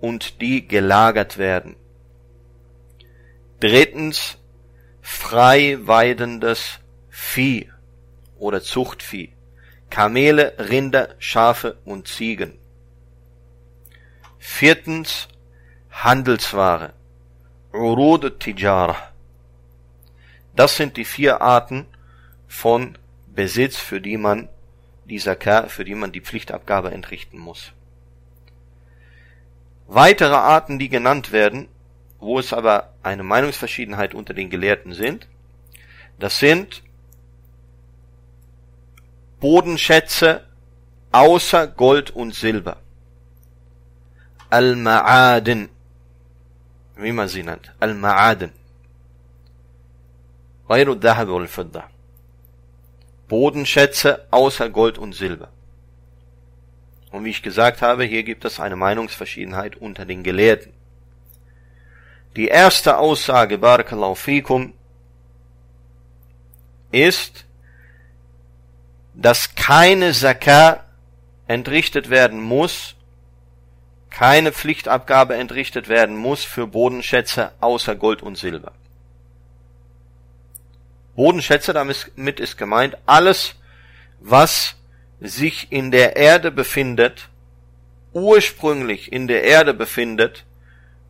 und die gelagert werden. Drittens, frei weidendes Vieh oder Zuchtvieh. Kamele, Rinder, Schafe und Ziegen. Viertens, Handelsware. Urud Tijara. Das sind die vier Arten von Besitz, für die man die Zakah, für die man die Pflichtabgabe entrichten muss. Weitere Arten, die genannt werden, wo es aber eine Meinungsverschiedenheit unter den Gelehrten sind, das sind Bodenschätze außer Gold und Silber. Al-Ma'aden, wie man sie nennt, Al-Ma'aden. غير الذهب والفضة Bodenschätze außer Gold und Silber. Und wie ich gesagt habe, hier gibt es eine Meinungsverschiedenheit unter den Gelehrten. Die erste Aussage, Barakallahu fikum, ist, dass keine Zakah entrichtet werden muss, keine Pflichtabgabe entrichtet werden muss für Bodenschätze außer Gold und Silber. Bodenschätze, damit ist gemeint alles, was sich in der Erde befindet, ursprünglich in der Erde befindet,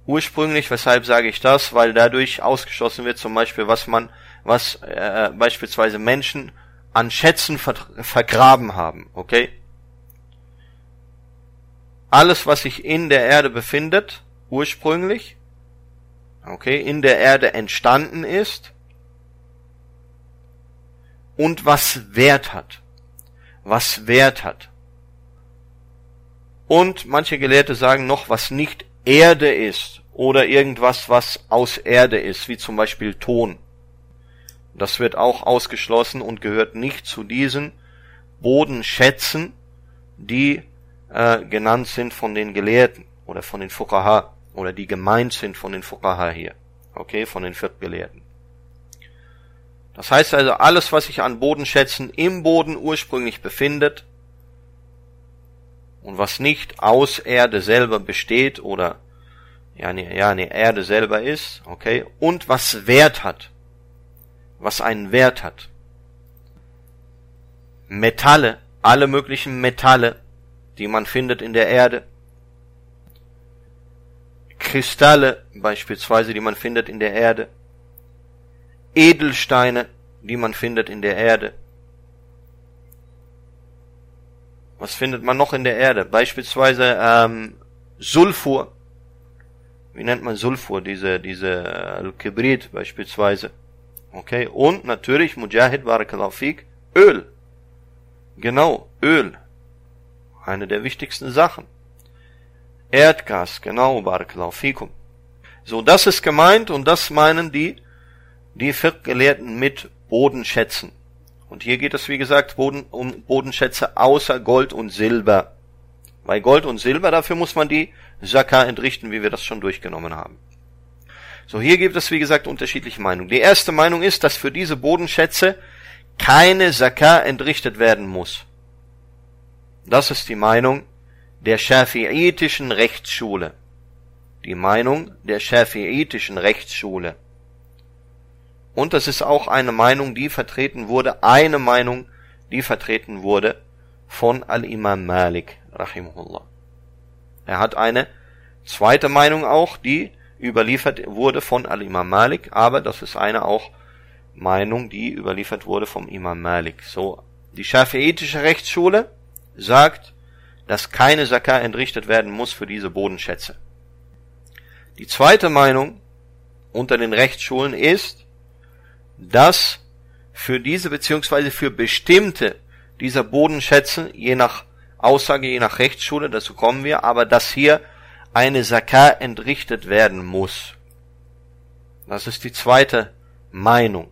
ursprünglich, weshalb sage ich das, weil dadurch ausgeschlossen wird zum Beispiel, was man, was äh, beispielsweise Menschen an Schätzen ver vergraben haben, okay? Alles, was sich in der Erde befindet, ursprünglich, okay, in der Erde entstanden ist, und was Wert hat. Was Wert hat. Und manche Gelehrte sagen noch, was nicht Erde ist oder irgendwas, was aus Erde ist, wie zum Beispiel Ton. Das wird auch ausgeschlossen und gehört nicht zu diesen Bodenschätzen, die äh, genannt sind von den Gelehrten oder von den Fuqaha oder die gemeint sind von den Fuqaha hier. Okay, von den Viertgelehrten. Das heißt also, alles, was sich an Bodenschätzen im Boden ursprünglich befindet und was nicht aus Erde selber besteht oder ja, ne, ja, ne, Erde selber ist, okay, und was Wert hat, was einen Wert hat. Metalle, alle möglichen Metalle, die man findet in der Erde, Kristalle beispielsweise, die man findet in der Erde, Edelsteine, die man findet in der Erde. Was findet man noch in der Erde? Beispielsweise ähm, Sulfur. Wie nennt man Sulfur? Diese, diese äh, Kibrit beispielsweise. Okay, und natürlich Mujahid Barakallahu Öl. Genau, Öl. Eine der wichtigsten Sachen. Erdgas, genau, Barakallahu So, das ist gemeint und das meinen die die Viertgelehrten mit Bodenschätzen. Und hier geht es, wie gesagt, Boden, um Bodenschätze außer Gold und Silber. Bei Gold und Silber, dafür muss man die Zakah entrichten, wie wir das schon durchgenommen haben. So, hier gibt es, wie gesagt, unterschiedliche Meinungen. Die erste Meinung ist, dass für diese Bodenschätze keine Zakah entrichtet werden muss. Das ist die Meinung der schafiitischen Rechtsschule. Die Meinung der schafiitischen Rechtsschule. Und das ist auch eine Meinung, die vertreten wurde, eine Meinung, die vertreten wurde von Al-Imam Malik, rahimahullah. Er hat eine zweite Meinung auch, die überliefert wurde von Al-Imam Malik, aber das ist eine auch Meinung, die überliefert wurde vom Imam Malik. So, die schafiitische Rechtsschule sagt, dass keine Zakah entrichtet werden muss für diese Bodenschätze. Die zweite Meinung unter den Rechtsschulen ist, dass für diese beziehungsweise für bestimmte dieser Bodenschätze, je nach Aussage, je nach Rechtsschule, dazu kommen wir, aber dass hier eine Zakah entrichtet werden muss. Das ist die zweite Meinung.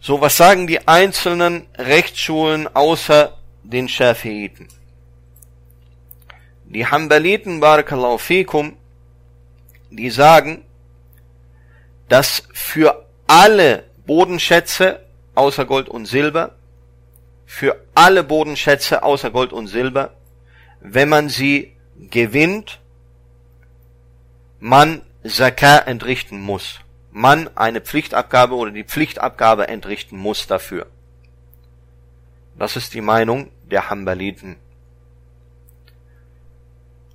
So, was sagen die einzelnen Rechtsschulen außer den Schafiiten? Die Hanbaliten, Barakallahu fikum, die sagen, dass für alle Bodenschätze außer Gold und Silber, für alle Bodenschätze außer Gold und Silber, wenn man sie gewinnt, man Zakah entrichten muss. Man eine Pflichtabgabe oder die Pflichtabgabe entrichten muss dafür. Das ist die Meinung der Hanbaliten.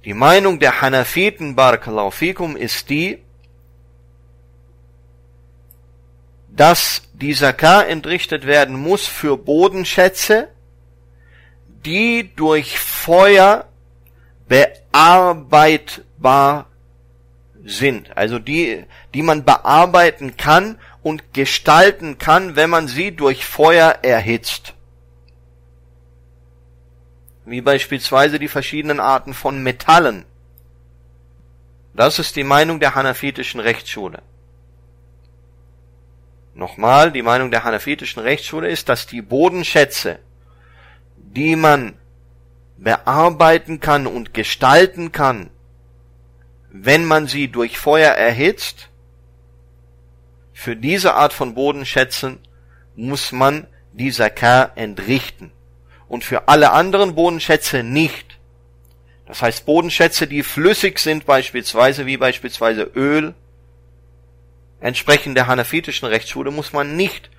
Die Meinung der Hanafiten, Barakallahu ist die, dass die Zakah entrichtet werden muss für Bodenschätze, die durch Feuer bearbeitbar sind. Also die, die man bearbeiten kann und gestalten kann, wenn man sie durch Feuer erhitzt. Wie beispielsweise die verschiedenen Arten von Metallen. Das ist die Meinung der hanafitischen Rechtsschule. Nochmal, die Meinung der hanafitischen Rechtsschule ist, dass die Bodenschätze, die man bearbeiten kann und gestalten kann, wenn man sie durch Feuer erhitzt, für diese Art von Bodenschätzen muss man die Zakar entrichten und für alle anderen Bodenschätze nicht. Das heißt Bodenschätze, die flüssig sind beispielsweise, wie beispielsweise Öl, entsprechend der hanafitischen Rechtsschule muss man nicht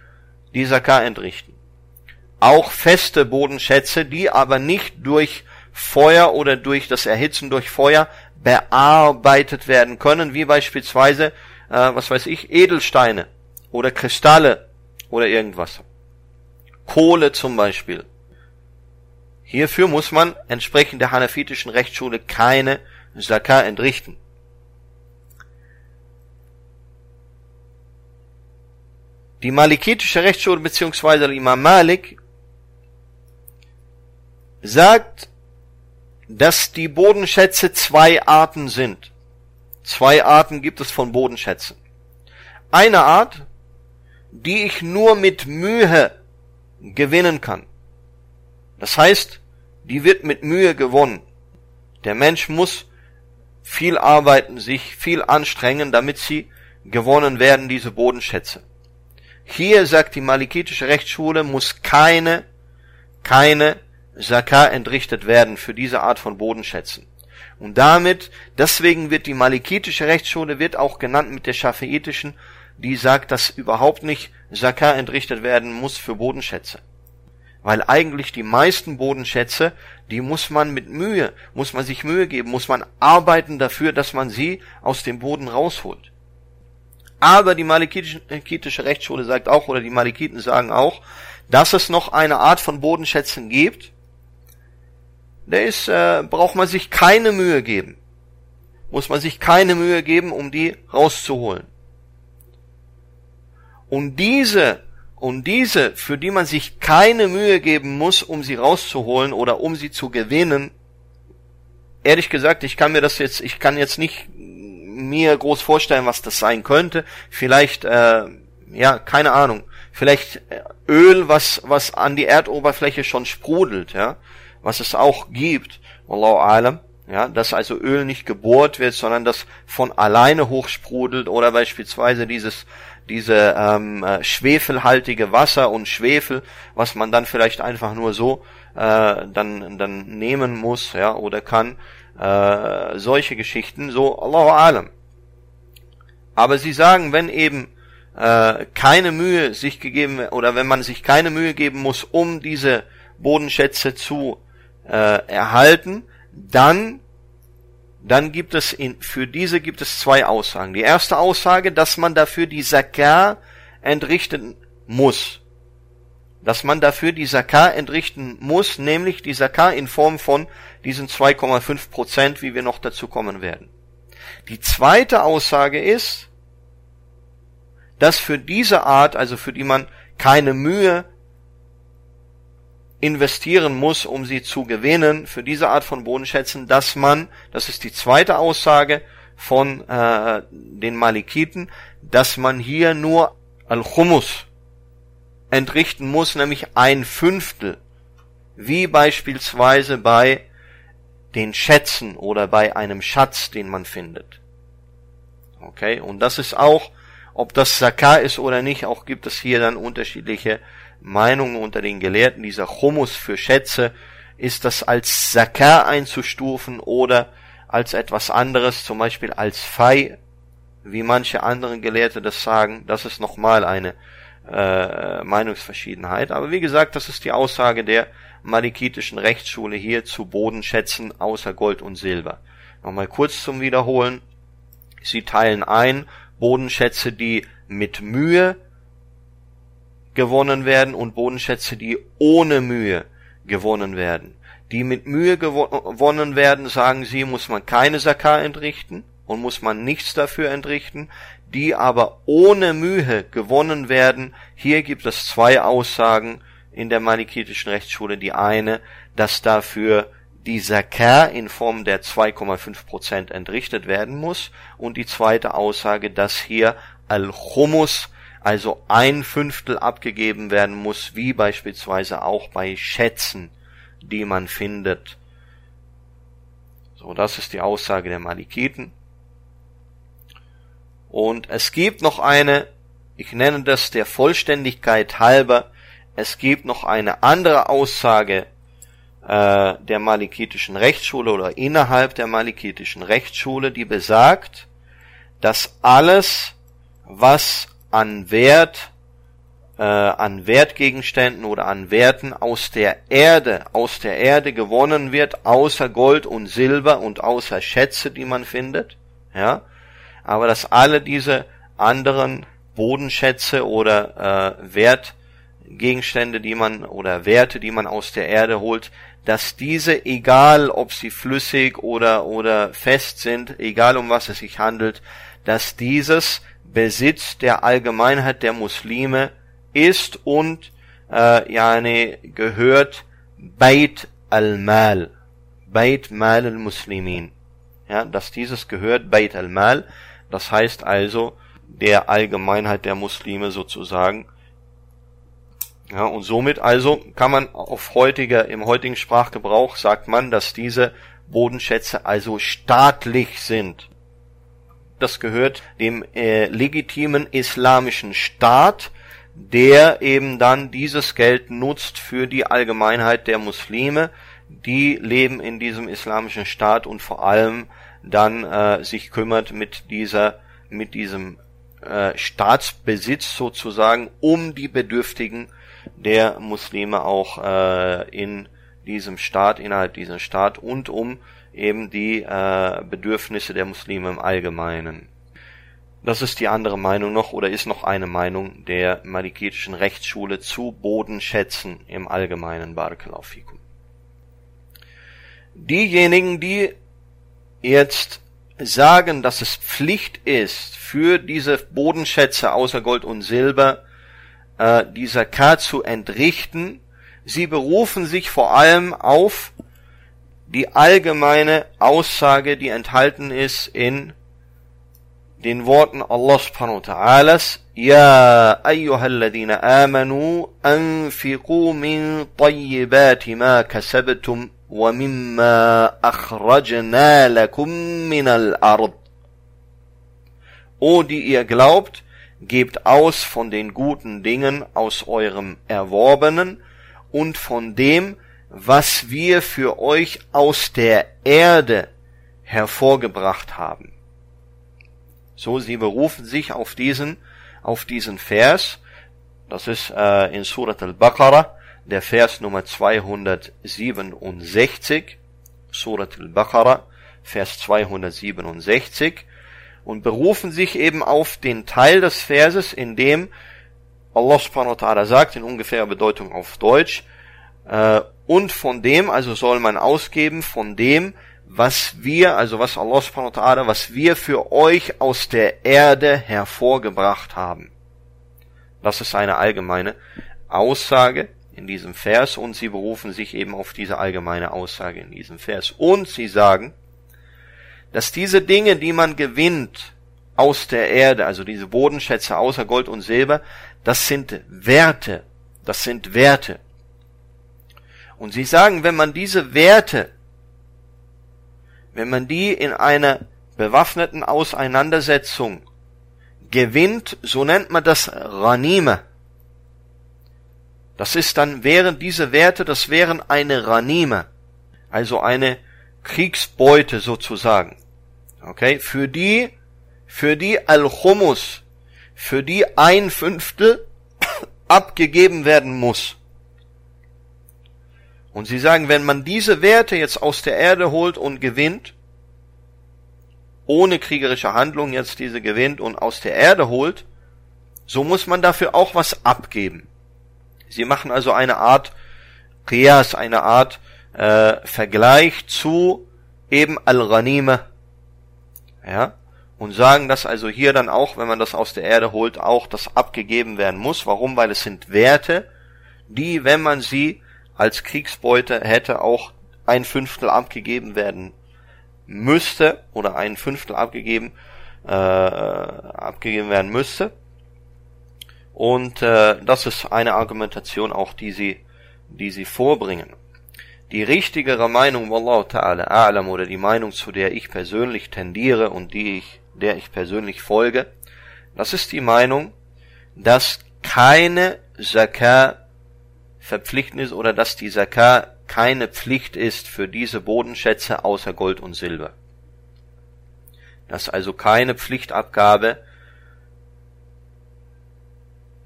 die Zakar entrichten. Auch feste Bodenschätze, die aber nicht durch Feuer oder durch das Erhitzen durch Feuer bearbeitet werden können, wie beispielsweise, äh, was weiß ich, Edelsteine oder Kristalle oder irgendwas. Kohle zum Beispiel. Hierfür muss man entsprechend der hanafitischen Rechtsschule keine Zakah entrichten. Die malikitische Rechtsschule bzw. Imam Malik sagt, dass die Bodenschätze zwei Arten sind. Zwei Arten gibt es von Bodenschätzen. Eine Art, die ich nur mit Mühe gewinnen kann. Das heißt, die wird mit Mühe gewonnen. Der Mensch muss viel arbeiten, sich viel anstrengen, damit sie gewonnen werden, diese Bodenschätze. Hier sagt die malikitische Rechtsschule, muss keine, keine Zakah entrichtet werden für diese Art von Bodenschätzen. Und damit, deswegen wird die malikitische Rechtsschule wird auch genannt mit der schafiitischen, die sagt, dass überhaupt nicht Zakah entrichtet werden muss für Bodenschätze. Weil eigentlich die meisten Bodenschätze, die muss man mit Mühe, muss man sich Mühe geben, muss man arbeiten dafür, dass man sie aus dem Boden rausholt. Aber die malikitische Rechtsschule sagt auch, oder die Malikiten sagen auch, dass es noch eine Art von Bodenschätzen gibt, der ist, äh, braucht man sich keine Mühe geben. Muss man sich keine Mühe geben, um die rauszuholen. Und diese, und diese, für die man sich keine Mühe geben muss, um sie rauszuholen oder um sie zu gewinnen, ehrlich gesagt, ich kann mir das jetzt, ich kann jetzt nicht mir groß vorstellen, was das sein könnte. Vielleicht, äh, ja, keine Ahnung. Vielleicht äh, Öl, was, was an die Erdoberfläche schon sprudelt, ja was es auch gibt, Wallahu alam, ja, dass also Öl nicht gebohrt wird, sondern das von alleine hochsprudelt oder beispielsweise dieses diese ähm, äh, schwefelhaltige Wasser und Schwefel, was man dann vielleicht einfach nur so äh, dann dann nehmen muss, ja, oder kann äh, solche Geschichten, so Allahu alam. Aber sie sagen, wenn eben äh, keine Mühe sich gegeben oder wenn man sich keine Mühe geben muss, um diese Bodenschätze zu äh, erhalten, dann dann gibt es in, für diese gibt es zwei Aussagen. Die erste Aussage, dass man dafür die Zakar entrichten muss. Dass man dafür die Zakar entrichten muss, nämlich die Zakar in Form von diesen 2,5 Prozent, wie wir noch dazu kommen werden. Die zweite Aussage ist, dass für diese Art, also für die man keine Mühe investieren muss, um sie zu gewinnen für diese Art von Bodenschätzen, dass man, das ist die zweite Aussage von äh, den Malikiten, dass man hier nur Al-Chumus entrichten muss, nämlich ein Fünftel, wie beispielsweise bei den Schätzen oder bei einem Schatz, den man findet. Okay, und das ist auch, ob das Zakah ist oder nicht, auch gibt es hier dann unterschiedliche Meinungen unter den Gelehrten. Dieser Humus für Schätze, ist das als Zakah einzustufen oder als etwas anderes, zum Beispiel als Fei, wie manche andere Gelehrte das sagen, das ist nochmal eine äh, Meinungsverschiedenheit. Aber wie gesagt, das ist die Aussage der malikitischen Rechtsschule hier zu Bodenschätzen außer Gold und Silber. Nochmal kurz zum Wiederholen. Sie teilen ein Bodenschätze, die mit Mühe gewonnen werden und Bodenschätze, die ohne Mühe gewonnen werden. Die mit Mühe gewonnen werden, sagen sie, muss man keine Sakar entrichten und muss man nichts dafür entrichten. Die aber ohne Mühe gewonnen werden, hier gibt es zwei Aussagen in der malikitischen Rechtsschule. Die eine, dass dafür die Zakar in Form der 2,5 Prozent entrichtet werden muss und die zweite Aussage, dass hier Al-Humus, also ein Fünftel abgegeben werden muss, wie beispielsweise auch bei Schätzen, die man findet. So, das ist die Aussage der Malikiten. Und es gibt noch eine, ich nenne das der Vollständigkeit halber, es gibt noch eine andere Aussage äh, der malikitischen Rechtsschule oder innerhalb der malikitischen Rechtsschule, die besagt, dass alles, was an Wert, äh, an Wertgegenständen oder an Werten aus der Erde, aus der Erde gewonnen wird, außer Gold und Silber und außer Schätze, die man findet, ja, aber dass alle diese anderen Bodenschätze oder äh, Wertgegenstände, die man oder Werte, die man aus der Erde holt, dass diese, egal ob sie flüssig oder, oder fest sind, egal um was es sich handelt, dass dieses Besitz der Allgemeinheit der Muslime ist und äh, yani, gehört Beit al-Mal, Beit Mal al-Muslimin. Ja, dass dieses gehört Beit al-Mal, das heißt also der Allgemeinheit der Muslime sozusagen ja, und somit also kann man auf heutiger, im heutigen Sprachgebrauch sagt man, dass diese Bodenschätze also staatlich sind. Das gehört dem äh, legitimen islamischen Staat, der eben dann dieses Geld nutzt für die Allgemeinheit der Muslime, die leben in diesem islamischen Staat und vor allem dann äh, sich kümmert mit dieser, mit diesem äh, Staatsbesitz sozusagen um die Bedürftigen der Muslime auch äh, in diesem Staat, innerhalb diesem Staat und um eben die äh, Bedürfnisse der Muslime im Allgemeinen. Das ist die andere Meinung noch oder ist noch eine Meinung der malikitischen Rechtsschule zu Bodenschätzen im Allgemeinen Barakalaufikum. Diejenigen, die jetzt sagen, dass es Pflicht ist, für diese Bodenschätze außer Gold und Silber äh, dieser K zu entrichten. Sie berufen sich vor allem auf die allgemeine Aussage, die enthalten ist in den Worten Allah subhanahu wa ta'alas, Ja ayyuhalladhina amanu anfiqu min tayyibati ma kasabtum wa mimma akhrajna lakum min al-ard. O die ihr glaubt, gebt aus von den guten Dingen aus eurem Erworbenen und von dem, was wir für euch aus der Erde hervorgebracht haben. So, sie berufen sich auf diesen, auf diesen Vers. Das ist äh, in Surat al-Baqarah, der Vers Nummer 267. Surat al-Baqarah, Vers 267 und berufen sich eben auf den Teil des Verses, in dem Allah subhanahu wa ta'ala sagt, in ungefährer Bedeutung auf Deutsch, äh, und von dem, also soll man ausgeben, von dem, was wir, also was Allah subhanahu wa ta'ala, was wir für euch aus der Erde hervorgebracht haben. Das ist eine allgemeine Aussage, in diesem Vers und sie berufen sich eben auf diese allgemeine Aussage in diesem Vers. Und sie sagen, dass diese Dinge, die man gewinnt aus der Erde, also diese Bodenschätze außer Gold und Silber, das sind Werte. Das sind Werte. Und sie sagen, wenn man diese Werte, wenn man die in einer bewaffneten Auseinandersetzung gewinnt, so nennt man das Ranime. Das ist dann, wären diese Werte, das wären eine Ranime, also eine Kriegsbeute sozusagen. Okay, für die, für die Al-Chumus, für die ein Fünftel abgegeben werden muss. Und sie sagen, wenn man diese Werte jetzt aus der Erde holt und gewinnt, ohne kriegerische Handlung jetzt diese gewinnt und aus der Erde holt, so muss man dafür auch was abgeben. Sie machen also eine Art Qiyas, eine Art äh, Vergleich zu eben Al-Ghanime, ja, und sagen, dass also hier dann auch, wenn man das aus der Erde holt, auch das abgegeben werden muss. Warum? Weil es sind Werte, die, wenn man sie als Kriegsbeute hätte, auch ein Fünftel abgegeben werden müsste oder ein Fünftel abgegeben äh, abgegeben werden müsste. Und äh, das ist eine Argumentation auch, die sie, die sie vorbringen. Die richtigere Meinung, Wallahu ta'ala a'lam, oder die Meinung, zu der ich persönlich tendiere und die ich, der ich persönlich folge, das ist die Meinung, dass keine Zakah verpflichtend ist oder dass die Zakah keine Pflicht ist für diese Bodenschätze außer Gold und Silber. Dass also keine Pflichtabgabe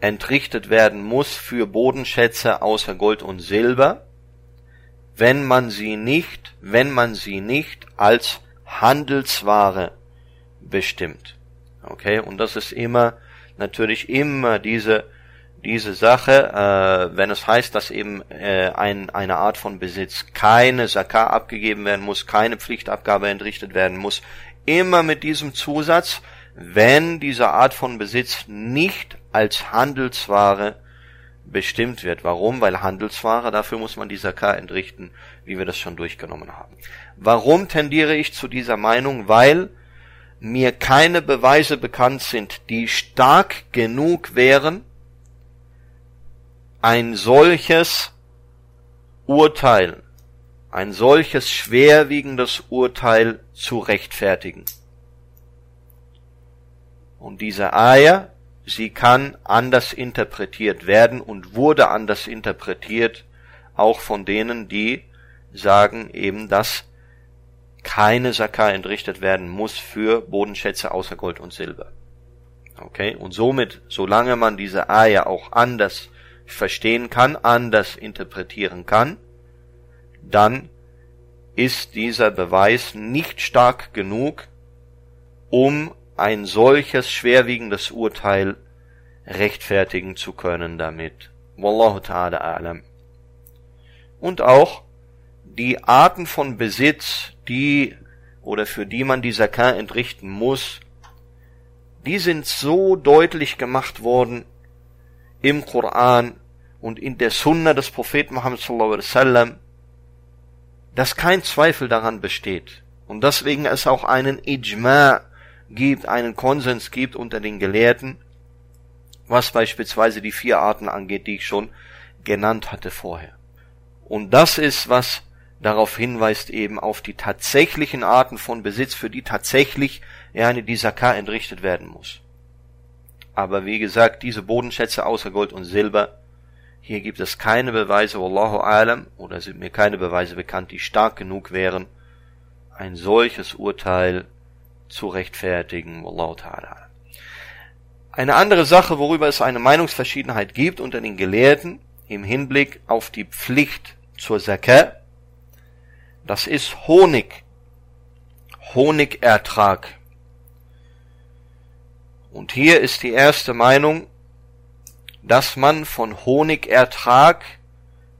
entrichtet werden muss für Bodenschätze außer Gold und Silber, wenn man sie nicht, wenn man sie nicht als Handelsware bestimmt. Okay, und das ist immer natürlich immer diese diese Sache, äh, wenn es heißt, dass eben äh, ein, eine Art von Besitz keine Zakah abgegeben werden muss, keine Pflichtabgabe entrichtet werden muss, immer mit diesem Zusatz, wenn diese Art von Besitz nicht als Handelsware bestimmt wird. Warum? Weil Handelsware, dafür muss man die Zakah entrichten, wie wir das schon durchgenommen haben. Warum tendiere ich zu dieser Meinung? Weil mir keine Beweise bekannt sind, die stark genug wären, ein solches Urteil, ein solches schwerwiegendes Urteil zu rechtfertigen. Und diese Eier, sie kann anders interpretiert werden und wurde anders interpretiert, auch von denen, die sagen eben, dass keine Sakka entrichtet werden muss für Bodenschätze außer Gold und Silber. Okay? Und somit, solange man diese Eier auch anders verstehen kann, anders interpretieren kann, dann ist dieser Beweis nicht stark genug, um ein solches schwerwiegendes Urteil rechtfertigen zu können damit. Wallahu ta'ala a'lam. Und auch die Arten von Besitz, die oder für die man die Zakat entrichten muss, die sind so deutlich gemacht worden im Koran und in der Sunna des Propheten Muhammad sallallahu alaihi wasallam, dass kein Zweifel daran besteht. Und deswegen es auch einen Ijma gibt, einen Konsens gibt unter den Gelehrten, was beispielsweise die vier Arten angeht, die ich schon genannt hatte vorher. Und das ist, was darauf hinweist eben auf die tatsächlichen Arten von Besitz, für die tatsächlich eine die Zakah entrichtet werden muss. Aber wie gesagt, diese Bodenschätze außer Gold und Silber, hier gibt es keine Beweise, Wallahu alam, oder sind mir keine Beweise bekannt, die stark genug wären, ein solches Urteil zu rechtfertigen. Wallahu ta'ala. Eine andere Sache, worüber es eine Meinungsverschiedenheit gibt unter den Gelehrten im Hinblick auf die Pflicht zur Zakah, das ist Honig. Honigertrag. Und hier ist die erste Meinung, dass man von Honigertrag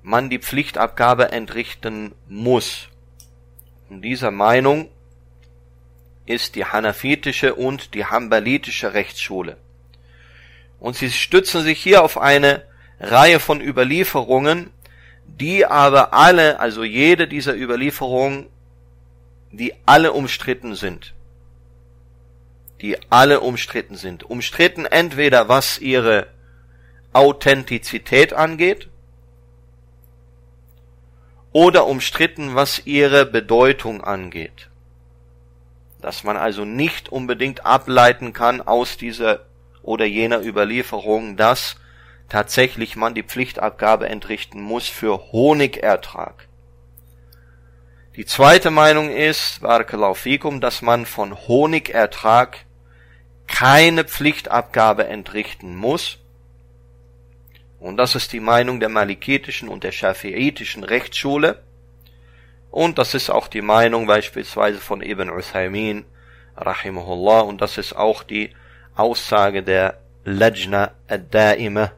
man die Pflichtabgabe entrichten muss. Und dieser Meinung ist die hanafitische und die hambalitische Rechtsschule. Und sie stützen sich hier auf eine Reihe von Überlieferungen, die aber alle, also jede dieser Überlieferungen, die alle umstritten sind. Die alle umstritten sind. Umstritten entweder was ihre Authentizität angeht, oder umstritten, was ihre Bedeutung angeht. Dass man also nicht unbedingt ableiten kann aus dieser oder jener Überlieferung, dass tatsächlich man die Pflichtabgabe entrichten muss für Honigertrag. Die zweite Meinung ist, Barakallahu fikum, dass man von Honigertrag keine Pflichtabgabe entrichten muss, und das ist die Meinung der malikitischen und der schafiitischen Rechtsschule. Und das ist auch die Meinung beispielsweise von Ibn Uthaymin, rahimahullah, und das ist auch die Aussage der Lajna ad-Da'ima,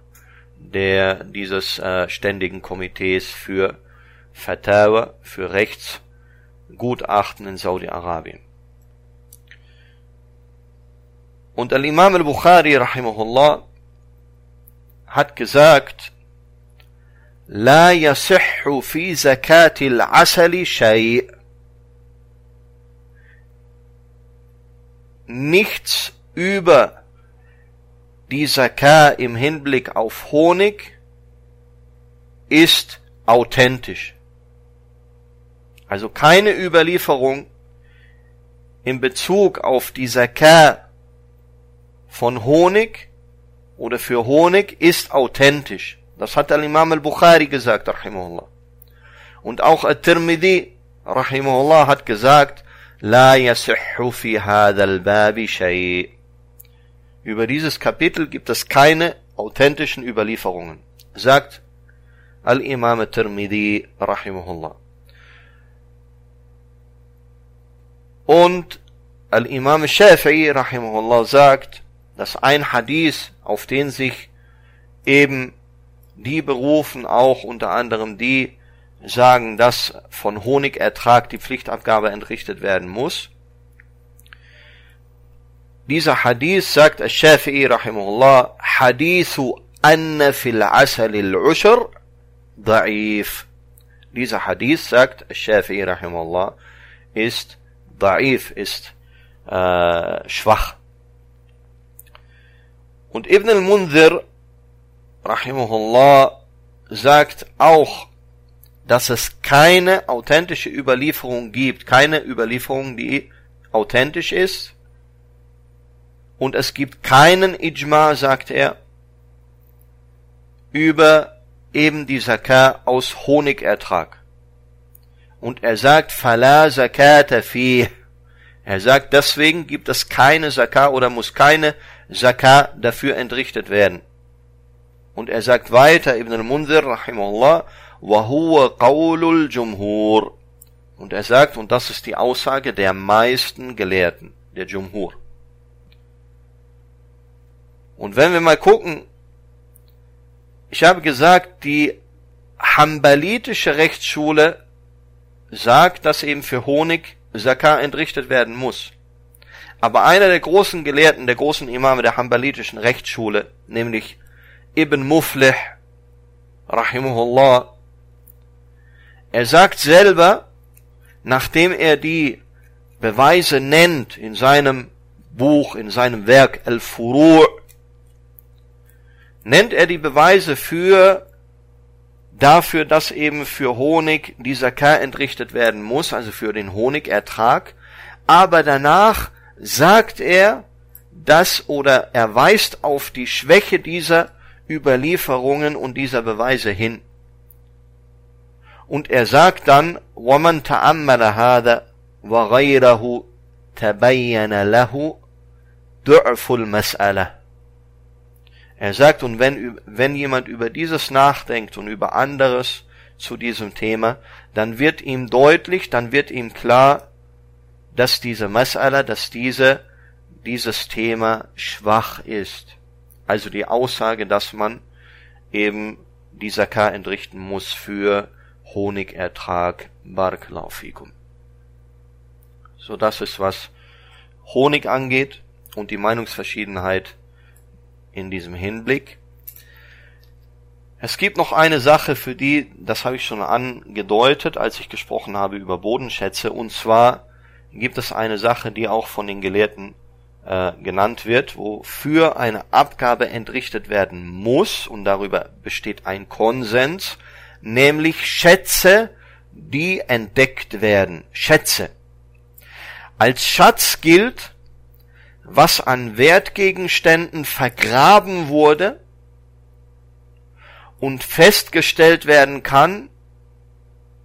der dieses äh, ständigen Komitees für Fatawa, für Rechtsgutachten in Saudi-Arabien. Und Al-Imam al-Bukhari, rahimahullah, hat gesagt, لا يصح في زكاة العسل شيء. Nichts über die Zakah im Hinblick auf Honig ist authentisch. Also keine Überlieferung in Bezug auf die Zakah von Honig oder für Honig ist authentisch. Das hat der Imam al-Bukhari gesagt, rahimahullah. Und auch al-Tirmidhi, rahimahullah, hat gesagt, La yasihhu fi al-babi shay. Über dieses Kapitel gibt es keine authentischen Überlieferungen. Sagt Al-Imam al-Tirmidhi, rahimahullah. Und Al-Imam al-Shafi'i, rahimahullah, sagt, dass ein Hadith, auf den sich eben die berufen, auch unter anderem die sagen, dass von Honigertrag die Pflichtabgabe entrichtet werden muss. Dieser Hadith sagt Al-Shafi'i rahimahullah, Hadithu anna fil asal al-ushr da'if. Dieser Hadith sagt Al-Shafi'i rahimahullah, ist da'if, ist äh, schwach. Und Ibn al-Munzir, rahimahullah, sagt auch, dass es keine authentische Überlieferung gibt, keine Überlieferung, die authentisch ist. Und es gibt keinen Ijma, sagt er, über eben die Zakah aus Honigertrag. Und er sagt, Fala zakata fi. Er sagt, deswegen gibt es keine Zakah oder muss keine Zakah dafür entrichtet werden. Und er sagt weiter, Ibn al-Munzir, rahimahullah, وَهُوَ قَوْلُ الْجُمْهُورِ Und er sagt, und das ist die Aussage der meisten Gelehrten, der Jumhur. Und wenn wir mal gucken, ich habe gesagt, die hambalitische Rechtsschule sagt, dass eben für Honig Zakah entrichtet werden muss. Aber einer der großen Gelehrten, der großen Imame der Hanbalitischen Rechtsschule, nämlich Ibn Muflih, rahimahullah, er sagt selber, nachdem er die Beweise nennt in seinem Buch, in seinem Werk Al-Furu' nennt er die Beweise für dafür, dass eben für Honig dieser K entrichtet werden muss, also für den Honigertrag, aber danach sagt er, dass oder er weist auf die Schwäche dieser Überlieferungen und dieser Beweise hin. Und er sagt dann, وَمَنْ تَعَمَّلَ هَذَا وَغَيْرَهُ تَبَيَّنَ لَهُ ضُعْفُ الْمَسْأَلَةِ Er sagt, und wenn, wenn jemand über dieses nachdenkt und über anderes zu diesem Thema, dann wird ihm deutlich, dann wird ihm klar, dass diese Mas'ala, dass diese, dieses Thema schwach ist. Also die Aussage, dass man eben die Zakah entrichten muss für Honigertrag Barakalaufikum. So das ist was Honig angeht und die Meinungsverschiedenheit in diesem Hinblick. Es gibt noch eine Sache, für die, das habe ich schon angedeutet, als ich gesprochen habe über Bodenschätze, und zwar gibt es eine Sache, die auch von den Gelehrten äh, genannt wird, wofür eine Abgabe entrichtet werden muss, und darüber besteht ein Konsens, nämlich Schätze, die entdeckt werden. Schätze. Als Schatz gilt, was an Wertgegenständen vergraben wurde und festgestellt werden kann,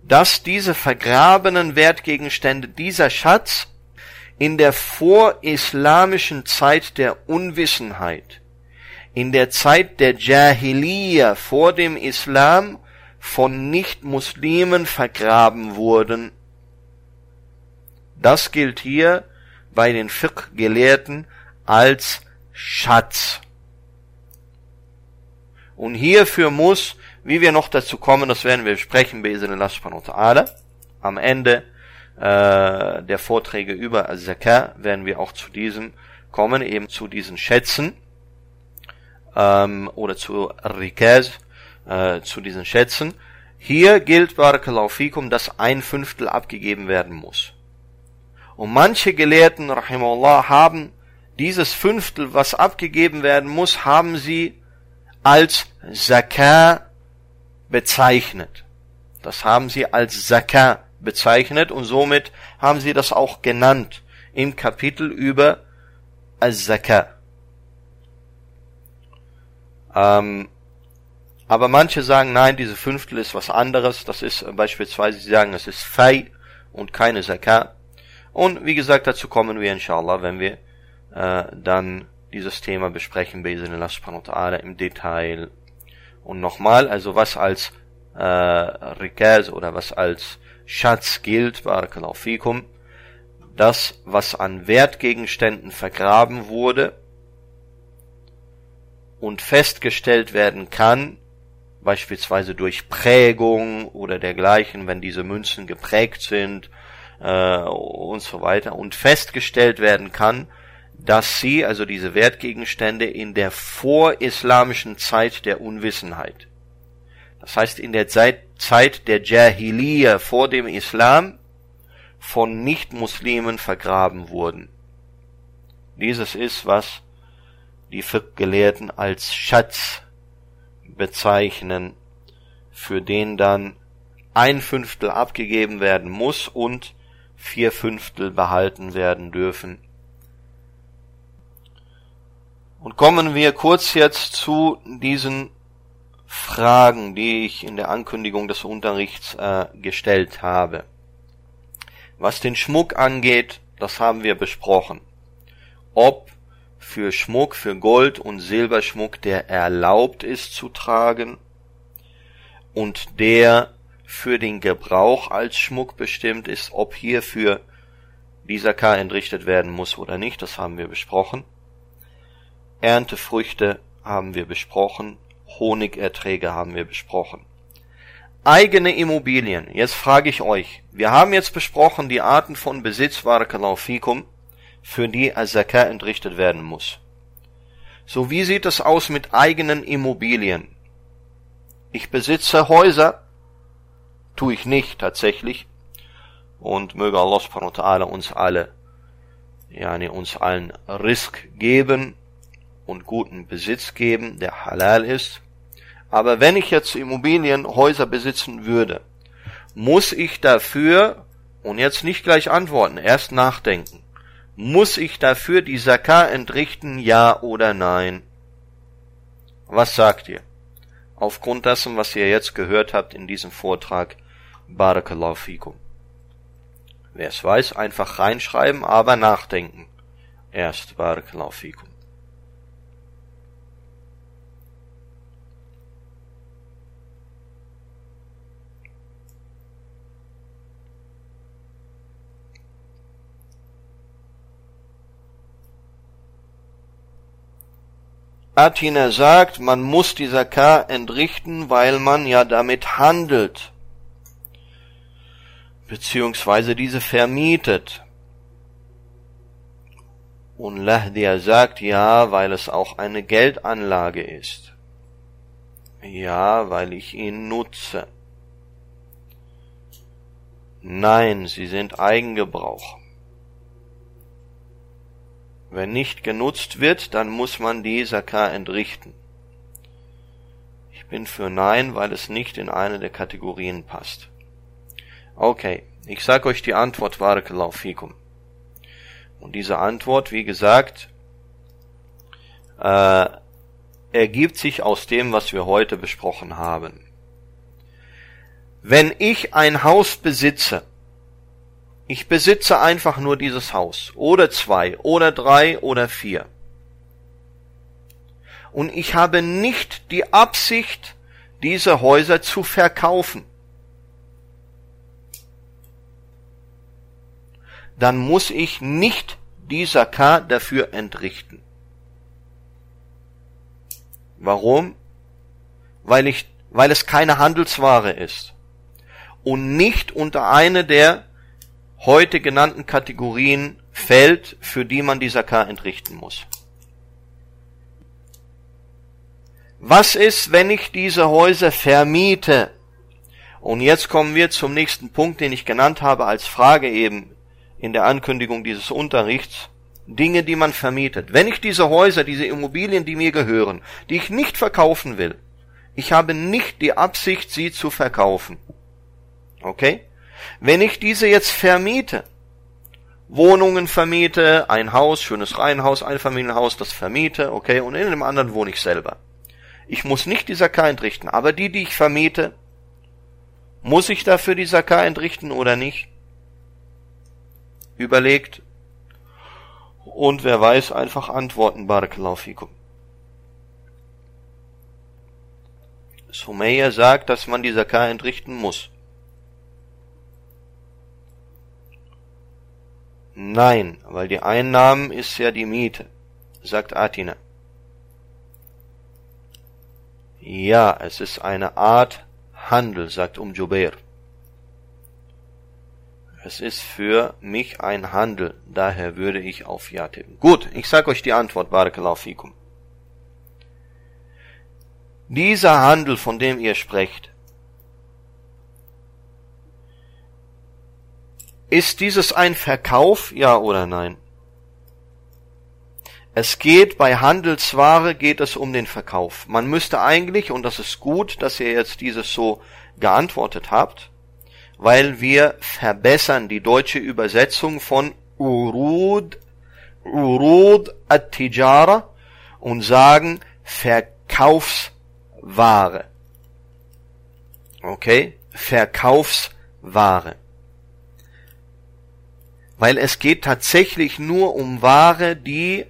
dass diese vergrabenen Wertgegenstände, dieser Schatz in der vorislamischen Zeit der Unwissenheit, in der Zeit der Jahiliya vor dem Islam von Nicht-Muslimen vergraben wurden. Das gilt hier bei den Fiqh-Gelehrten als Schatz. Und hierfür muss, wie wir noch dazu kommen, das werden wir besprechen, am Ende äh, der Vorträge über Zakah werden wir auch zu diesem kommen, eben zu diesen Schätzen ähm, oder zu Rikaz, äh, zu diesen Schätzen. Hier gilt Barakallahu fikum, dass ein Fünftel abgegeben werden muss. Und manche Gelehrten, rahimahullah, haben dieses Fünftel, was abgegeben werden muss, haben sie als Zakah bezeichnet. Das haben sie als Zakah bezeichnet und somit haben sie das auch genannt im Kapitel über Al-Zakah. Ähm, aber manche sagen, nein, diese Fünftel ist was anderes. Das ist äh, beispielsweise, sie sagen, es ist Fei und keine Zakah. Und wie gesagt, dazu kommen wir inshallah, wenn wir äh, dann dieses Thema besprechen, im Detail. Und nochmal, also was als äh, Rikaz oder was als Schatz gilt, Barakallahu fikum, das, was an Wertgegenständen vergraben wurde und festgestellt werden kann, beispielsweise durch Prägung oder dergleichen, wenn diese Münzen geprägt sind äh, und so weiter, und festgestellt werden kann, dass sie, also diese Wertgegenstände, in der vorislamischen Zeit der Unwissenheit, das heißt in der Zeit, Zeit der Jahiliya vor dem Islam von Nichtmuslimen vergraben wurden. Dieses ist, was die Fiqh-Gelehrten als Schatz bezeichnen, für den dann ein Fünftel abgegeben werden muss und vier Fünftel behalten werden dürfen. Und kommen wir kurz jetzt zu diesen Fragen, die ich in der Ankündigung des Unterrichts äh, gestellt habe. Was den Schmuck angeht, das haben wir besprochen. Ob für Schmuck, für Gold- und Silberschmuck, der erlaubt ist zu tragen und der für den Gebrauch als Schmuck bestimmt ist, ob hierfür dieser K entrichtet werden muss oder nicht, das haben wir besprochen. Erntefrüchte haben wir besprochen, Honigerträge haben wir besprochen. Eigene Immobilien. Jetzt frage ich euch. Wir haben jetzt besprochen die Arten von Besitz, fikum, für die Azaka entrichtet werden muss. So wie sieht es aus mit eigenen Immobilien? Ich besitze Häuser, tue ich nicht tatsächlich. Und möge Allah subhanahu wa ta'ala uns alle, yani uns allen Risk geben und guten Besitz geben, der halal ist. Aber wenn ich jetzt Immobilien, Häuser besitzen würde, muss ich dafür, und jetzt nicht gleich antworten, erst nachdenken, muss ich dafür die Zakah entrichten, ja oder nein? Was sagt ihr? Aufgrund dessen, was ihr jetzt gehört habt in diesem Vortrag, Barakallahu fikum. Wer es weiß, einfach reinschreiben, aber nachdenken. Erst Barakallahu fikum. Atina sagt, man muss die Zakah entrichten, weil man ja damit handelt, beziehungsweise diese vermietet. Und Lahdia sagt, ja, weil es auch eine Geldanlage ist. Ja, weil ich ihn nutze. Nein, sie sind Eigengebrauch. Wenn nicht genutzt wird, dann muss man die Saka entrichten. Ich bin für Nein, weil es nicht in eine der Kategorien passt. Okay, ich sag euch die Antwort, Barakallahu fikum. Und diese Antwort, wie gesagt, äh, ergibt sich aus dem, was wir heute besprochen haben. Wenn ich ein Haus besitze, ich besitze einfach nur dieses Haus, oder zwei, oder drei, oder vier, und ich habe nicht die Absicht, diese Häuser zu verkaufen, dann muss ich nicht die Zakah dafür entrichten. Warum? Weil ich, weil es keine Handelsware ist und nicht unter eine der heute genannten Kategorien fällt, für die man die Zakah entrichten muss. Was ist, wenn ich diese Häuser vermiete? Und jetzt kommen wir zum nächsten Punkt, den ich genannt habe als Frage eben in der Ankündigung dieses Unterrichts. Dinge, die man vermietet. Wenn ich diese Häuser, diese Immobilien, die mir gehören, die ich nicht verkaufen will, ich habe nicht die Absicht, sie zu verkaufen. Okay? Wenn ich diese jetzt vermiete, Wohnungen vermiete, ein Haus, schönes Reihenhaus, ein Familienhaus, das vermiete, okay, und in dem anderen wohne ich selber. Ich muss nicht die Sakai entrichten, aber die, die ich vermiete, muss ich dafür die Sakai entrichten oder nicht? Überlegt, und wer weiß, einfach antworten, Barakallahu fikum. Sumayya sagt, dass man die Zakah entrichten muss. Nein, weil die Einnahmen ist ja die Miete, sagt Atina. Ja, es ist eine Art Handel, sagt Um Jubair. Es ist für mich ein Handel, daher würde ich auf Ja tippen. Gut, ich sage euch die Antwort, Barakallahu fikum. Dieser Handel, von dem ihr sprecht, ist dieses ein Verkauf, ja oder nein? Es geht bei Handelsware geht es um den Verkauf. Man müsste eigentlich, und das ist gut, dass ihr jetzt dieses so geantwortet habt, weil wir verbessern die deutsche Übersetzung von Urud, Urud at-Tijara und sagen Verkaufsware. Okay? Verkaufsware. Weil es geht tatsächlich nur um Ware, die,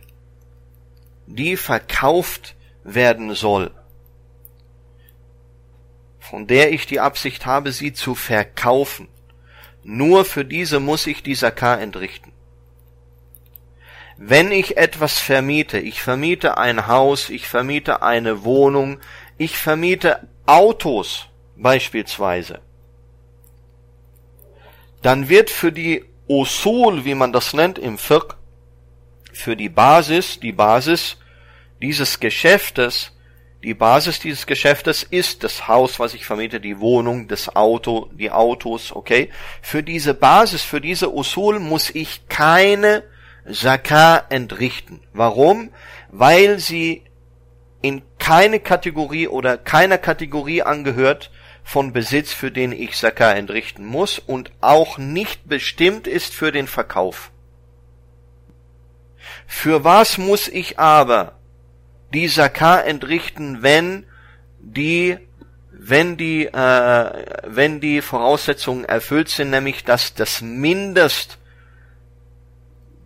die verkauft werden soll von der ich die Absicht habe, sie zu verkaufen. Nur für diese muss ich die Zakah entrichten. Wenn ich etwas vermiete, ich vermiete ein Haus, ich vermiete eine Wohnung, ich vermiete Autos beispielsweise, dann wird für die Usul, wie man das nennt im Fiqh, für die Basis, die Basis dieses Geschäftes die Basis dieses Geschäftes ist das Haus, was ich vermiete, die Wohnung, das Auto, die Autos, okay? Für diese Basis, für diese Usul muss ich keine Zakah entrichten. Warum? Weil sie in keine Kategorie oder keiner Kategorie angehört von Besitz, für den ich Zakah entrichten muss und auch nicht bestimmt ist für den Verkauf. Für was muss ich aber die Zakah entrichten, wenn die wenn die äh, wenn die Voraussetzungen erfüllt sind, nämlich dass das Mindest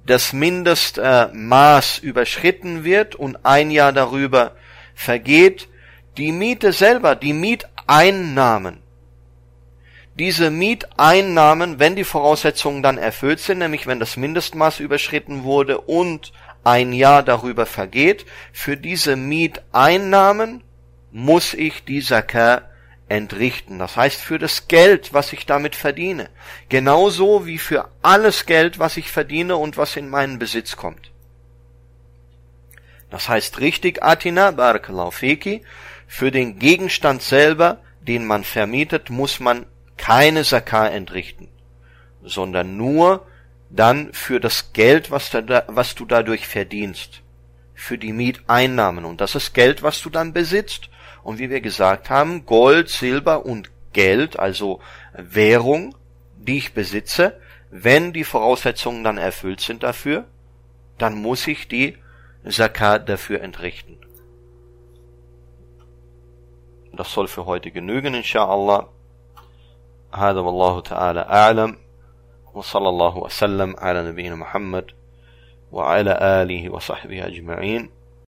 das Mindestmaß äh, überschritten wird und ein Jahr darüber vergeht, die Miete selber, die Mieteinnahmen, diese Mieteinnahmen, wenn die Voraussetzungen dann erfüllt sind, nämlich wenn das Mindestmaß überschritten wurde und ein Jahr darüber vergeht, für diese Mieteinnahmen muss ich die Zakah entrichten. Das heißt für das Geld, was ich damit verdiene. Genauso wie für alles Geld, was ich verdiene und was in meinen Besitz kommt. Das heißt richtig, Atina, Barakallahu Feki, Für den Gegenstand selber, den man vermietet, muss man keine Zakah entrichten, sondern nur dann für das Geld, was, da, was du dadurch verdienst, für die Mieteinnahmen. Und das ist Geld, was du dann besitzt. Und wie wir gesagt haben, Gold, Silber und Geld, also Währung, die ich besitze, wenn die Voraussetzungen dann erfüllt sind dafür, dann muss ich die Zakat dafür entrichten. Das soll für heute genügen, inshallah. هذا والله تعالى أعلم وصلى الله وسلم على نبينا محمد وعلى آله وصحبه أجمعين